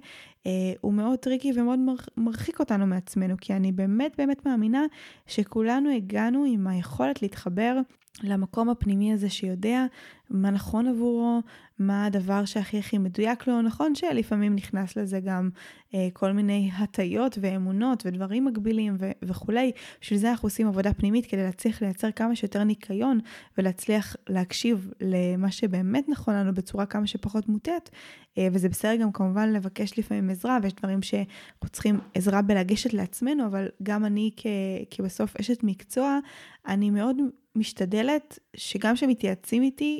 אה, הוא מאוד טריקי ומאוד מרחיק אותנו מעצמנו, כי אני באמת באמת מאמינה שכולנו הגענו עם היכולת להתחבר למקום הפנימי הזה שיודע מה נכון עבורו, מה הדבר שהכי הכי מדויק לו. נכון שלפעמים נכנס לזה גם אה, כל מיני הטיות ואמונות ודברים מגבילים ו- וכולי. בשביל זה אנחנו עושים עבודה פנימית כדי להצליח לייצר כמה שיותר ניקיון ולהצליח להקשיב למה שבאמת נכון לנו בצורה כמה שפחות מוטעת. אה, וזה בסדר גם כמובן לבקש לפעמים עזרה, ויש דברים שאנחנו צריכים עזרה בלגשת לעצמנו, אבל גם אני כ- כבסוף אשת מקצוע, אני מאוד משתדלת שגם כשמתייעצים איתי,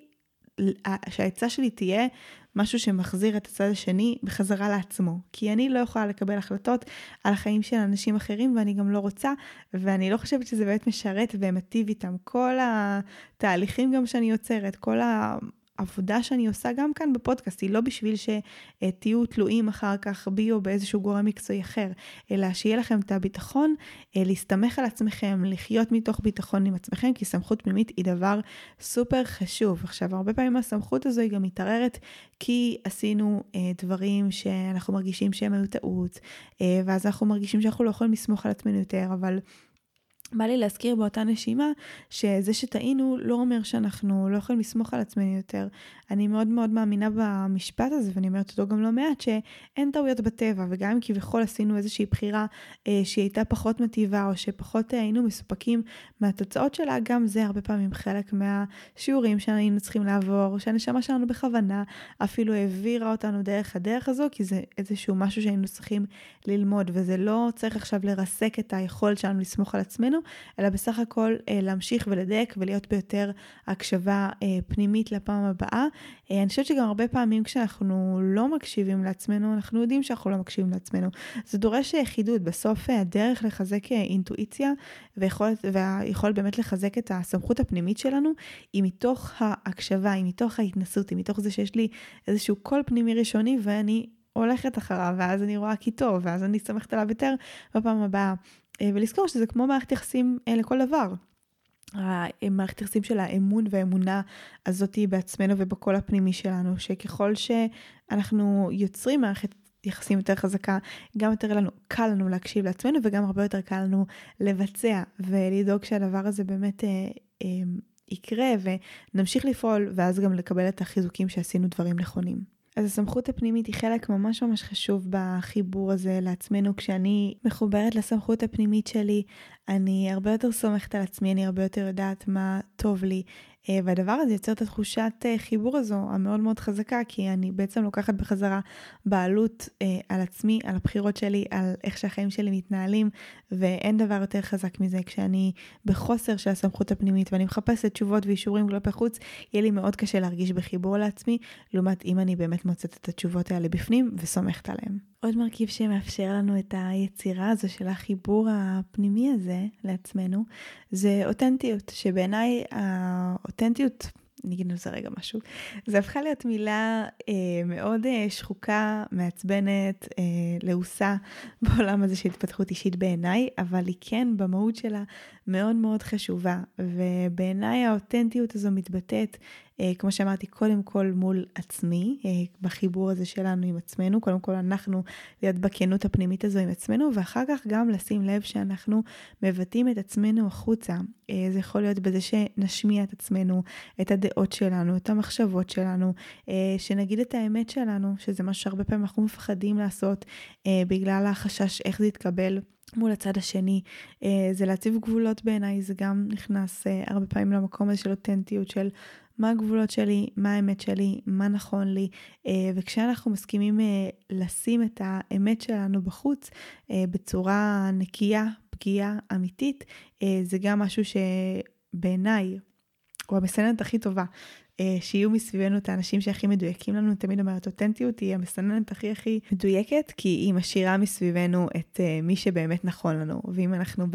שהעצה שלי תהיה משהו שמחזיר את הצד השני בחזרה לעצמו. כי אני לא יכולה לקבל החלטות על החיים של אנשים אחרים ואני גם לא רוצה, ואני לא חושבת שזה באמת משרת ומטיב איתם. כל התהליכים גם שאני יוצרת, כל העבודה שאני עושה גם כאן בפודקאסט היא לא בשביל שתהיו תלויים אחר כך בי או באיזשהו גורם מקצועי אחר, אלא שיהיה לכם את הביטחון אה, להסתמך על עצמכם, לחיות מתוך ביטחון עם עצמכם, כי סמכות פנימית היא דבר סופר חשוב. עכשיו, הרבה פעמים הסמכות הזו היא גם מתערערת כי עשינו אה, דברים שאנחנו מרגישים שהם היו טעות, אה, ואז אנחנו מרגישים שאנחנו לא יכולים לסמוך על עצמנו יותר, אבל... בא לי להזכיר באותה נשימה שזה שטעינו לא אומר שאנחנו לא יכולים לסמוך על עצמנו יותר. אני מאוד מאוד מאמינה במשפט הזה ואני אומרת אותו גם לא מעט שאין טעויות בטבע וגם אם כביכול עשינו איזושהי בחירה אה, שהיא הייתה פחות מטיבה או שפחות אה, היינו מסופקים מהתוצאות שלה גם זה הרבה פעמים חלק מהשיעורים שהיינו צריכים לעבור שהנשמה שלנו בכוונה אפילו העבירה אותנו דרך הדרך הזו כי זה איזשהו משהו שהיינו צריכים ללמוד וזה לא צריך עכשיו לרסק את היכולת שלנו לסמוך על עצמנו עצמנו, אלא בסך הכל אה, להמשיך ולדייק ולהיות ביותר הקשבה אה, פנימית לפעם הבאה. אה, אני חושבת שגם הרבה פעמים כשאנחנו לא מקשיבים לעצמנו, אנחנו יודעים שאנחנו לא מקשיבים לעצמנו. זה דורש אה, חידוד. בסוף אה, הדרך לחזק אה, אינטואיציה ויכולת, והיכולת באמת לחזק את הסמכות הפנימית שלנו, היא מתוך ההקשבה, היא מתוך ההתנסות, היא מתוך זה שיש לי איזשהו קול פנימי ראשוני ואני הולכת אחריו, ואז אני רואה כי טוב, ואז אני סומכת עליו יותר בפעם הבאה. אה, ולזכור שזה כמו מערכת יחסים אה, לכל דבר. המערכת יחסים של האמון והאמונה הזאתי בעצמנו ובקול הפנימי שלנו, שככל שאנחנו יוצרים מערכת יחסים יותר חזקה, גם יותר לנו, קל לנו להקשיב לעצמנו וגם הרבה יותר קל לנו לבצע ולדאוג שהדבר הזה באמת אה, אה, יקרה ונמשיך לפעול ואז גם לקבל את החיזוקים שעשינו דברים נכונים. אז הסמכות הפנימית היא חלק ממש ממש חשוב בחיבור הזה לעצמנו. כשאני מחוברת לסמכות הפנימית שלי, אני הרבה יותר סומכת על עצמי, אני הרבה יותר יודעת מה טוב לי, והדבר הזה יוצר את התחושת אה, חיבור הזו המאוד מאוד חזקה, כי אני בעצם לוקחת בחזרה בעלות אה, על עצמי, על הבחירות שלי, על איך שהחיים שלי מתנהלים, ואין דבר יותר חזק מזה. כשאני בחוסר של הסמכות הפנימית ואני מחפשת תשובות ואישורים כלפי חוץ, יהיה לי מאוד קשה להרגיש בחיבור לעצמי, לעומת אם אני באמת מוצאת את התשובות האלה בפנים וסומכת עליהן. עוד מרכיב שמאפשר לנו את היצירה הזו של החיבור הפנימי הזה לעצמנו, זה אותנטיות, שבעיניי האותנטיות, אני אגיד על זה רגע משהו, זה הפכה להיות מילה אה, מאוד אה, שחוקה, מעצבנת, אה, לעוסה בעולם הזה של התפתחות אישית בעיניי, אבל היא כן במהות שלה מאוד מאוד חשובה, ובעיניי האותנטיות הזו מתבטאת כמו שאמרתי, קודם כל מול עצמי, אה, בחיבור הזה שלנו עם עצמנו, קודם כל אנחנו להיות בכנות הפנימית הזו עם עצמנו, ואחר כך גם לשים לב שאנחנו מבטאים את עצמנו החוצה. אה, זה יכול להיות בזה שנשמיע את עצמנו, את הדעות שלנו, את המחשבות שלנו, שנגיד את האמת שלנו, שזה משהו שהרבה פעמים אנחנו מפחדים לעשות בגלל החשש איך זה יתקבל. מול הצד השני, זה להציב גבולות בעיניי, זה גם נכנס הרבה פעמים למקום הזה של אותנטיות, של מה הגבולות שלי, מה האמת שלי, מה נכון לי, אה, וכשאנחנו מסכימים אה, לשים את האמת שלנו בחוץ אה, בצורה נקייה, פגיעה, אמיתית, זה גם משהו שבעיניי הוא המסננת הכי טובה שיהיו מסביבנו את האנשים שהכי מדויקים לנו, תמיד אומרת אותנטיות היא המסננת הכי הכי מדויקת, כי היא משאירה מסביבנו את uh, מי שבאמת נכון לנו. ואם אנחנו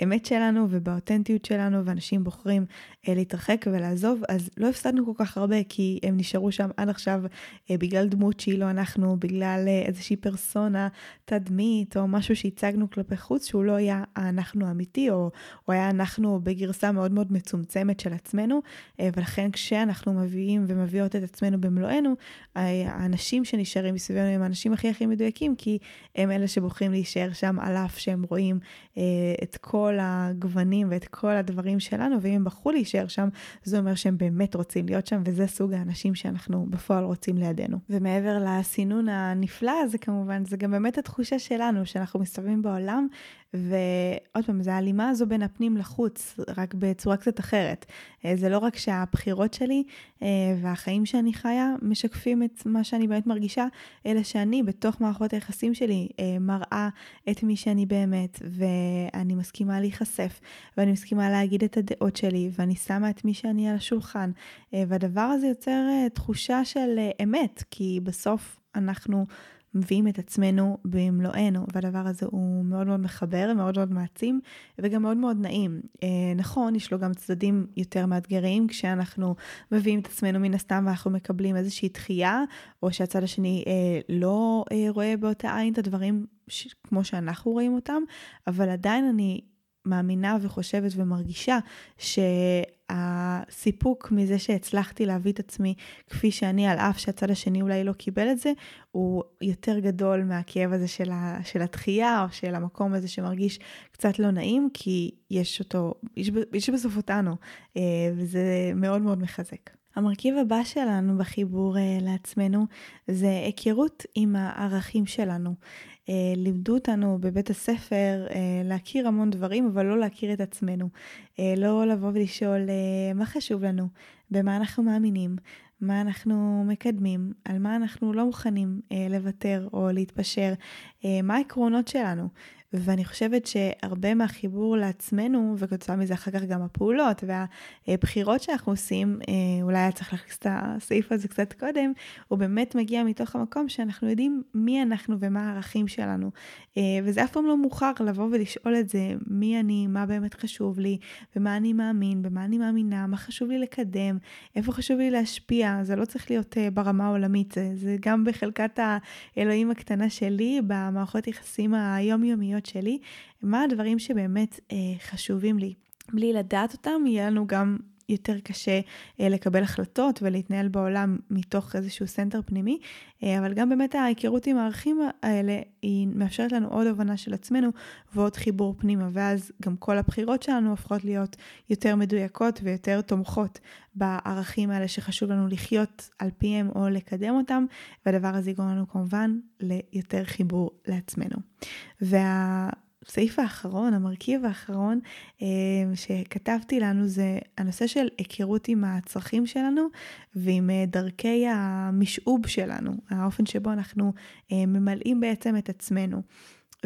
באמת שלנו ובאותנטיות שלנו, ואנשים בוחרים uh, להתרחק ולעזוב, אז לא הפסדנו כל כך הרבה, כי הם נשארו שם עד עכשיו בגלל דמות שהיא לא אנחנו, בגלל איזושהי פרסונה, תדמית, או משהו שהצגנו כלפי חוץ, שהוא לא היה האנחנו האמיתי, או הוא היה אנחנו בגרסה מאוד מאוד מצומצמת של עצמנו, ולכן כשאנחנו... אנחנו מביאים ומביאות את עצמנו במלואנו, האנשים שנשארים מסביבנו הם האנשים הכי הכי מדויקים, כי הם אלה שבוחרים להישאר שם על אף שהם רואים אה, את כל הגוונים ואת כל הדברים שלנו, ואם הם בחרו להישאר שם, זה אומר שהם באמת רוצים להיות שם, וזה סוג האנשים שאנחנו בפועל רוצים לידינו. ומעבר לסינון הנפלא הזה כמובן, זה גם באמת התחושה שלנו, שאנחנו מסתובבים בעולם ועוד פעם, זה ההלימה הזו בין הפנים לחוץ, רק בצורה קצת אחרת. אה, זה לא רק שהבחירות שלי אה, והחיים שאני חיה משקפים את מה שאני באמת מרגישה, אלא שאני בתוך מערכות היחסים שלי אה, מראה את מי שאני באמת, ואני מסכימה להיחשף, ואני מסכימה להגיד את הדעות שלי, ואני שמה את מי שאני על השולחן. והדבר הזה יוצר תחושה של אמת, כי בסוף אנחנו... מביאים את עצמנו במלואנו, והדבר הזה הוא מאוד מאוד מחבר, מאוד מאוד מעצים, וגם מאוד מאוד נעים. אה, נכון, יש לו גם צדדים יותר מאתגרים, כשאנחנו מביאים את עצמנו מן הסתם ואנחנו מקבלים איזושהי דחייה, או שהצד השני אה, לא אה, רואה באותה עין את הדברים ש- כמו שאנחנו רואים אותם, אבל עדיין אני מאמינה וחושבת ומרגישה שהסיפוק מזה שהצלחתי להביא את עצמי כפי שאני, על אף שהצד השני אולי לא קיבל את זה, הוא יותר גדול מהכאב הזה של, ה, של התחייה, או של המקום הזה שמרגיש קצת לא נעים, כי יש אותו, יש, יש בסוף אותנו, אה, וזה מאוד מאוד מחזק. המרכיב הבא שלנו בחיבור uh, לעצמנו זה היכרות עם הערכים שלנו. Uh, לימדו אותנו בבית הספר uh, להכיר המון דברים, אבל לא להכיר את עצמנו. Uh, לא לבוא ולשאול מה חשוב לנו, במה אנחנו מאמינים, מה אנחנו מקדמים, על מה אנחנו לא מוכנים לוותר או להתפשר, מה העקרונות שלנו. ואני חושבת שהרבה מהחיבור לעצמנו, וכתוצאה מזה אחר כך גם הפעולות והבחירות שאנחנו עושים, אה, אולי היה צריך להכניס את הסעיף הזה קצת קודם, הוא באמת מגיע מתוך המקום שאנחנו יודעים מי אנחנו ומה הערכים שלנו. אה, וזה אף פעם לא מאוחר לבוא ולשאול את זה, מי אני, מה באמת חשוב לי, ומה אני מאמין, במה אני מאמינה, מה חשוב לי לקדם, איפה חשוב לי להשפיע, זה לא צריך להיות אה, ברמה העולמית, זה, זה גם בחלקת האלוהים הקטנה שלי, במערכות יחסים היומיומיות. הפנימיות שלי, מה הדברים שבאמת אה, חשובים לי. בלי לדעת אותם, יהיה לנו גם יותר קשה אה, לקבל החלטות ולהתנהל בעולם מתוך איזשהו center פנימי, אה, אבל גם באמת ההיכרות עם הערכים האלה, היא מאפשרת לנו עוד הבנה של עצמנו ועוד חיבור פנימה, ואז גם כל הבחירות שלנו הופכות להיות יותר מדויקות ויותר תומכות בערכים האלה שחשוב לנו לחיות על פיהם או לקדם אותם, והדבר הזה יגרום לנו כמובן ליותר חיבור לעצמנו. וה... הסעיף האחרון, המרכיב האחרון אה, שכתבתי לנו זה הנושא של היכרות עם הצרכים שלנו ועם אה, דרכי המשעוב שלנו, האופן שבו אנחנו אה, ממלאים בעצם את עצמנו.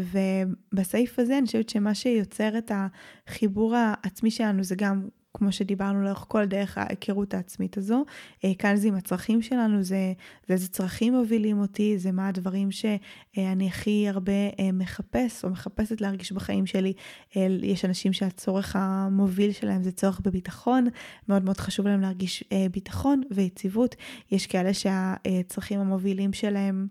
ובסעיף הזה אני חושבת שמה שיוצר את החיבור העצמי שלנו זה גם כמו שדיברנו לאורך כל דרך ההיכרות העצמית הזו. אה, כאן זה עם הצרכים שלנו, זה, זה איזה צרכים מובילים אותי, זה מה הדברים שאני הכי הרבה אה, מחפש או מחפשת להרגיש בחיים שלי. אה, יש אנשים שהצורך המוביל שלהם זה צורך בביטחון, מאוד מאוד חשוב להם להרגיש ביטחון ויציבות. יש כאלה שהצרכים המובילים שלהם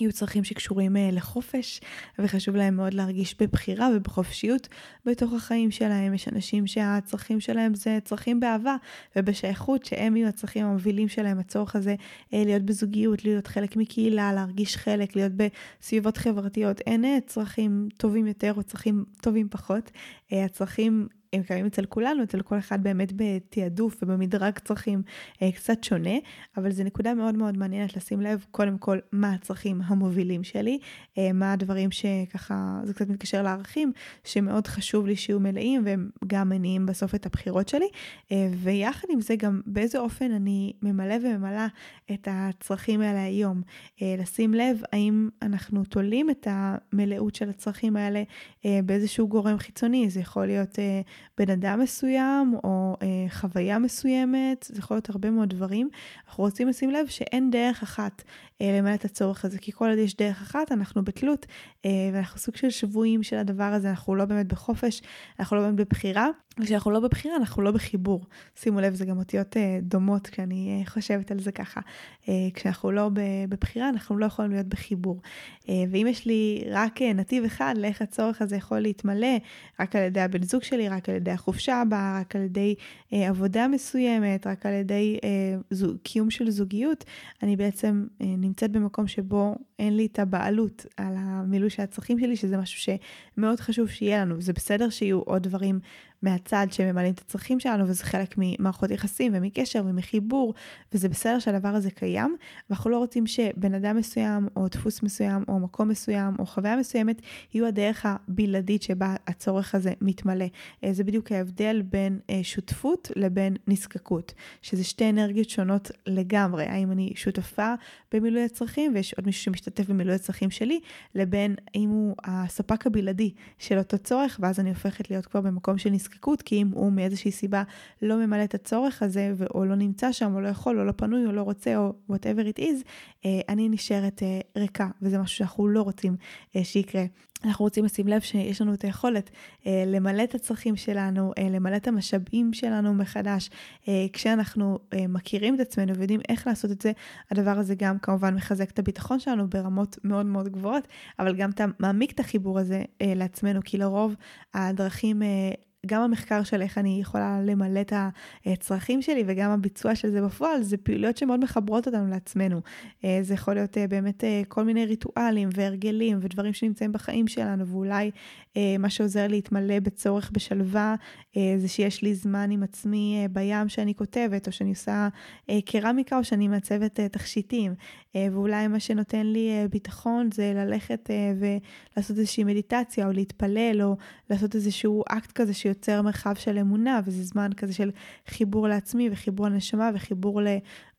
יהיו צרכים שקשורים uh, לחופש, וחשוב להם מאוד להרגיש בבחירה ובחופשיות בתוך החיים שלהם. יש אנשים שהצרכים שלהם זה צרכים באהבה ובשייכות, שהם יהיו הצרכים המובילים שלהם, הצורך הזה uh, להיות בזוגיות, להיות חלק מקהילה, להרגיש חלק, להיות בסביבות חברתיות. אין uh, צרכים טובים יותר או צרכים טובים פחות. הצרכים הם קיימים אצל כולנו, אצל כל אחד באמת בתעדוף ובמדרג צרכים אה, קצת שונה, אבל זו נקודה מאוד מאוד מעניינת לשים לב, קודם כל, מה הצרכים המובילים שלי, אה, מה הדברים שככה, זה קצת מתקשר לערכים, שמאוד חשוב לי שיהיו מלאים והם גם מניעים בסוף את הבחירות שלי, אה, ויחד עם זה גם באיזה אופן אני ממלא וממלאה את הצרכים האלה היום. לשים לב האם אנחנו תולים את המלאות של הצרכים האלה באיזשהו גורם חיצוני, זה יכול להיות... אה, בן אדם מסוים או אה, חוויה מסוימת, זה יכול להיות הרבה מאוד דברים. אנחנו רוצים לשים לב שאין דרך אחת למלא את הצורך הזה, כי כל עוד יש דרך אחת, אנחנו בתלות, אה, ואנחנו סוג של שבויים של הדבר הזה, אנחנו לא באמת בחופש, אנחנו לא באמת בבחירה, וכשאנחנו לא בבחירה, אנחנו לא בחיבור. שימו לב, זה גם אותיות אה, דומות כשאני אה, חושבת על זה ככה. אה, כשאנחנו לא בבחירה, אנחנו לא יכולים להיות בחיבור. אה, ואם יש לי רק אה, נתיב אחד לאיך הצורך הזה יכול להתמלא, רק על ידי הבן זוג שלי, רק על ידי החופשה הבאה, רק על ידי אה, עבודה מסוימת, רק על ידי אה, קיום של זוגיות, אני בעצם אה, נמצאת במקום שבו אין לי את הבעלות על המילוי של הצרכים שלי, שזה משהו שמאוד חשוב שיהיה לנו. זה בסדר שיהיו עוד דברים מהצד שממלאים את הצרכים שלנו, וזה חלק ממערכות יחסים ומקשר ומחיבור, וזה בסדר שהדבר הזה קיים, ואנחנו לא רוצים שבן אדם מסוים, או דפוס מסוים, או מקום מסוים, או חוויה מסוימת, יהיו הדרך הבלעדית שבה הצורך הזה מתמלא. אה, זה בדיוק ההבדל בין אה, שותפות לבין נזקקות, שזה שתי אנרגיות שונות לגמרי. האם אני שותפה במילוי הצרכים ויש עוד מישהו שמשתתף במילוי הצרכים שלי, לבין האם הוא הספק הבלעדי של אותו צורך, ואז אני הופכת להיות כבר במקום של נזקקות, כי אם הוא מאיזושהי סיבה לא ממלא את הצורך הזה, או לא נמצא שם, או לא יכול, או לא פנוי, או לא רוצה, או whatever it is, אה, אני נשארת אה, ריקה, וזה משהו שאנחנו לא רוצים אה, שיקרה. אנחנו רוצים לשים לב שיש לנו את היכולת אה, למלא את הצרכים שלנו, אה, למלא את המשאבים שלנו מחדש. אה, כשאנחנו אה, מכירים את עצמנו ויודעים איך לעשות את זה, הדבר הזה גם כמובן מחזק את הביטחון שלנו ברמות מאוד מאוד גבוהות, אבל גם אתה מעמיק את החיבור הזה אה, לעצמנו, כי לרוב הדרכים אה, גם המחקר של איך אני יכולה למלא את הצרכים שלי וגם הביצוע של זה בפועל, זה פעילויות שמאוד מחברות אותנו לעצמנו. אה, זה יכול להיות אה, באמת אה, כל מיני ריטואלים והרגלים ודברים שנמצאים בחיים שלנו, ואולי מה שעוזר להתמלא בצורך בשלווה זה שיש לי זמן עם עצמי בים שאני כותבת, או שאני עושה קרמיקה, או שאני מעצבת תכשיטים. ואולי מה שנותן לי ביטחון זה ללכת ולעשות איזושהי מדיטציה, או להתפלל, או לעשות איזשהו אקט כזה שיוצר מרחב של אמונה, וזה זמן כזה של חיבור לעצמי וחיבור לנשמה וחיבור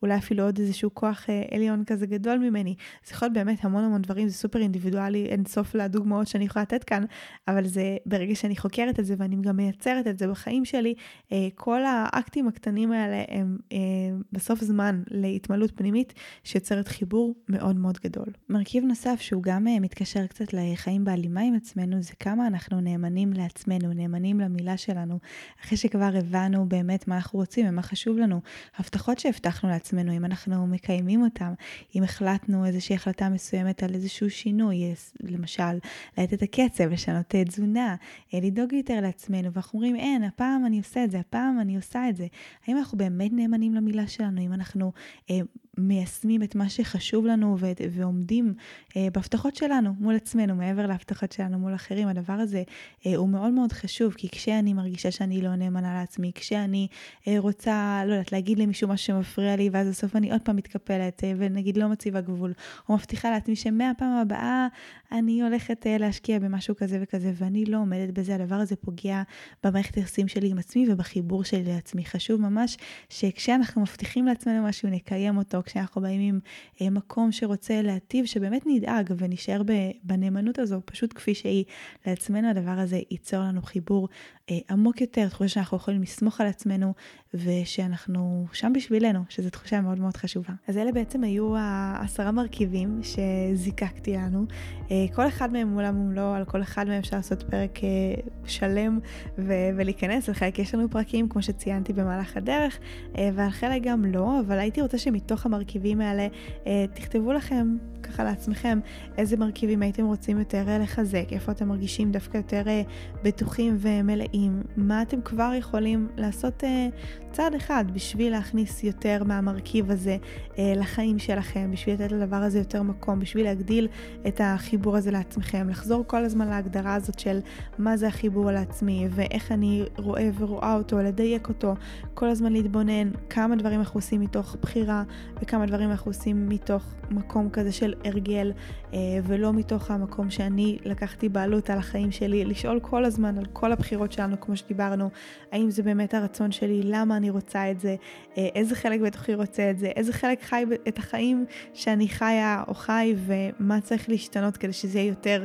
לאולי אפילו עוד איזשהו כוח אה, עליון כזה גדול ממני. זה יכול להיות באמת המון המון דברים, זה סופר אינדיבידואלי, אין סוף לדוגמאות שאני יכולה לתת כאן, אבל זה ברגע שאני חוקרת את זה ואני גם מייצרת את זה בחיים שלי, אה, כל האקטים הקטנים האלה הם אה, בסוף זמן להתמלות פנימית שיוצרת חיבור מאוד מאוד גדול. מרכיב נוסף שהוא גם מתקשר קצת לחיים בהלימה עם עצמנו, זה כמה אנחנו נאמנים לעצמנו, נאמנים למילה שלנו, אחרי שכבר הבנו באמת מה אנחנו רוצים ומה חשוב לנו. הבטחות שהבטחנו לעצמנו, אם אנחנו מקיימים אותם, אם החלטנו איזושהי החלטה מסוימת על איזשהו שינוי, למשל, להאט את הקצב, לשנות תזונה, לדאוג יותר לעצמנו, ואנחנו אומרים, אין, הפעם אני עושה את זה, הפעם אני עושה את זה. האם אנחנו באמת נאמנים למילה שלנו? אם אנחנו אה, מיישמים את מה שחשוב לנו ו- ועומדים אה, בהבטחות שלנו מול עצמנו, מעבר להבטחות שלנו מול אחרים, הדבר הזה אה, הוא מאוד מאוד חשוב, כי כשאני מרגישה שאני לא נאמנה לעצמי, כשאני אה, רוצה, לא יודעת, להגיד למישהו משהו שמפריע לי, ואז בסוף אני עוד פעם מתקפלת, אה, ונגיד לא מציבה גבול, או מבטיחה לעצמי שמהפעם הבאה אני הולכת אה, להשקיע במשהו כזה וכזה, ואני לא עומדת בזה, הדבר הזה פוגע במערכת היחסים שלי עם עצמי ובחיבור שלי לעצמי. חשוב ממש שכשאנחנו מבטיחים לעצמנו משהו, נקיים אותו. כשאנחנו באים עם אה, מקום שרוצה להטיב, שבאמת נדאג ונשאר בנאמנות הזו, פשוט כפי שהיא לעצמנו, הדבר הזה ייצור לנו חיבור אה, עמוק יותר, תחושה שאנחנו יכולים לסמוך על עצמנו ושאנחנו שם בשבילנו, שזו תחושה מאוד מאוד חשובה. אז אלה בעצם היו העשרה מרכיבים שזיקקתי לנו. אה, כל אחד מהם מולם ומולו, על כל אחד מהם אפשר לעשות פרק אה, שלם ו- ולהיכנס. לחלק יש לנו פרקים, כמו שציינתי במהלך הדרך, אה, ועל חלק גם לא, אבל הייתי רוצה שמתוך המרכיבים האלה תכתבו לכם ככה לעצמכם איזה מרכיבים הייתם רוצים יותר לחזק, איפה אתם מרגישים דווקא יותר בטוחים ומלאים, מה אתם כבר יכולים לעשות צעד אחד בשביל להכניס יותר מהמרכיב הזה אה, לחיים שלכם, בשביל לתת לדבר הזה יותר מקום, בשביל להגדיל את החיבור הזה לעצמכם, לחזור כל הזמן להגדרה הזאת של מה זה החיבור לעצמי ואיך אני רואה ורואה אותו, לדייק אותו, כל הזמן להתבונן כמה דברים אנחנו עושים מתוך בחירה וכמה דברים אנחנו עושים מתוך מקום כזה של הרגל אה, ולא מתוך המקום שאני לקחתי בעלות על החיים שלי, לשאול כל הזמן על כל הבחירות שלנו כמו שדיברנו, האם זה באמת הרצון שלי, למה אני רוצה את זה, אה, איזה חלק בתוכי רוצה את זה, איזה חלק חי את החיים שאני חיה או חי ומה צריך להשתנות כדי שזה יהיה יותר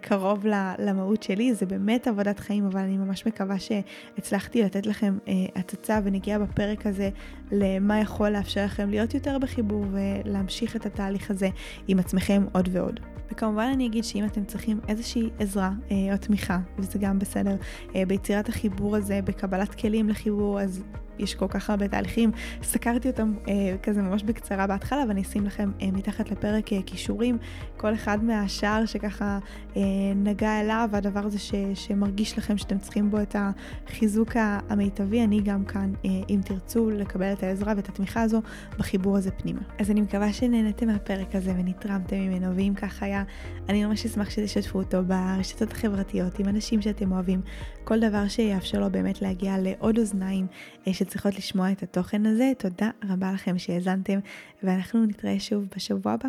קרוב למהות שלי, זה באמת עבודת חיים, אבל אני ממש מקווה שהצלחתי לתת לכם אה, הצצה ונגיעה בפרק הזה למה יכול לאפשר לכם להיות יותר בחיבור ולהמשיך את התהליך הזה עם עצמכם עוד ועוד. וכמובן אני אגיד שאם אתם צריכים איזושהי עזרה אה, או תמיכה, וזה גם בסדר, אה, ביצירת החיבור הזה, בקבלת כלים לחיבור, אז יש כל כך הרבה תהליכים, סקרתי אותם אה, כזה ממש בקצרה בהתחלה, ואני אשים לכם אה, מתחת לפרק אה, כישורים, כל אחד מהשער שככה אה, נגע אליו, והדבר הזה ש, שמרגיש לכם שאתם צריכים בו את החיזוק המיטבי, אני גם כאן, אה, אם תרצו לקבל את העזרה ואת התמיכה הזו, בחיבור הזה פנימה. אז אני מקווה שנהנתם מהפרק הזה ונתרמתם ממנו, ואם כך היה, אני ממש אשמח שתשתפו אותו ברשתות החברתיות עם אנשים שאתם אוהבים, כל דבר שיאפשר לו באמת להגיע לעוד אוזניים. אה, שצריכות לשמוע את התוכן הזה. תודה רבה לכם שהאזנתם, ואנחנו נתראה שוב בשבוע הבא.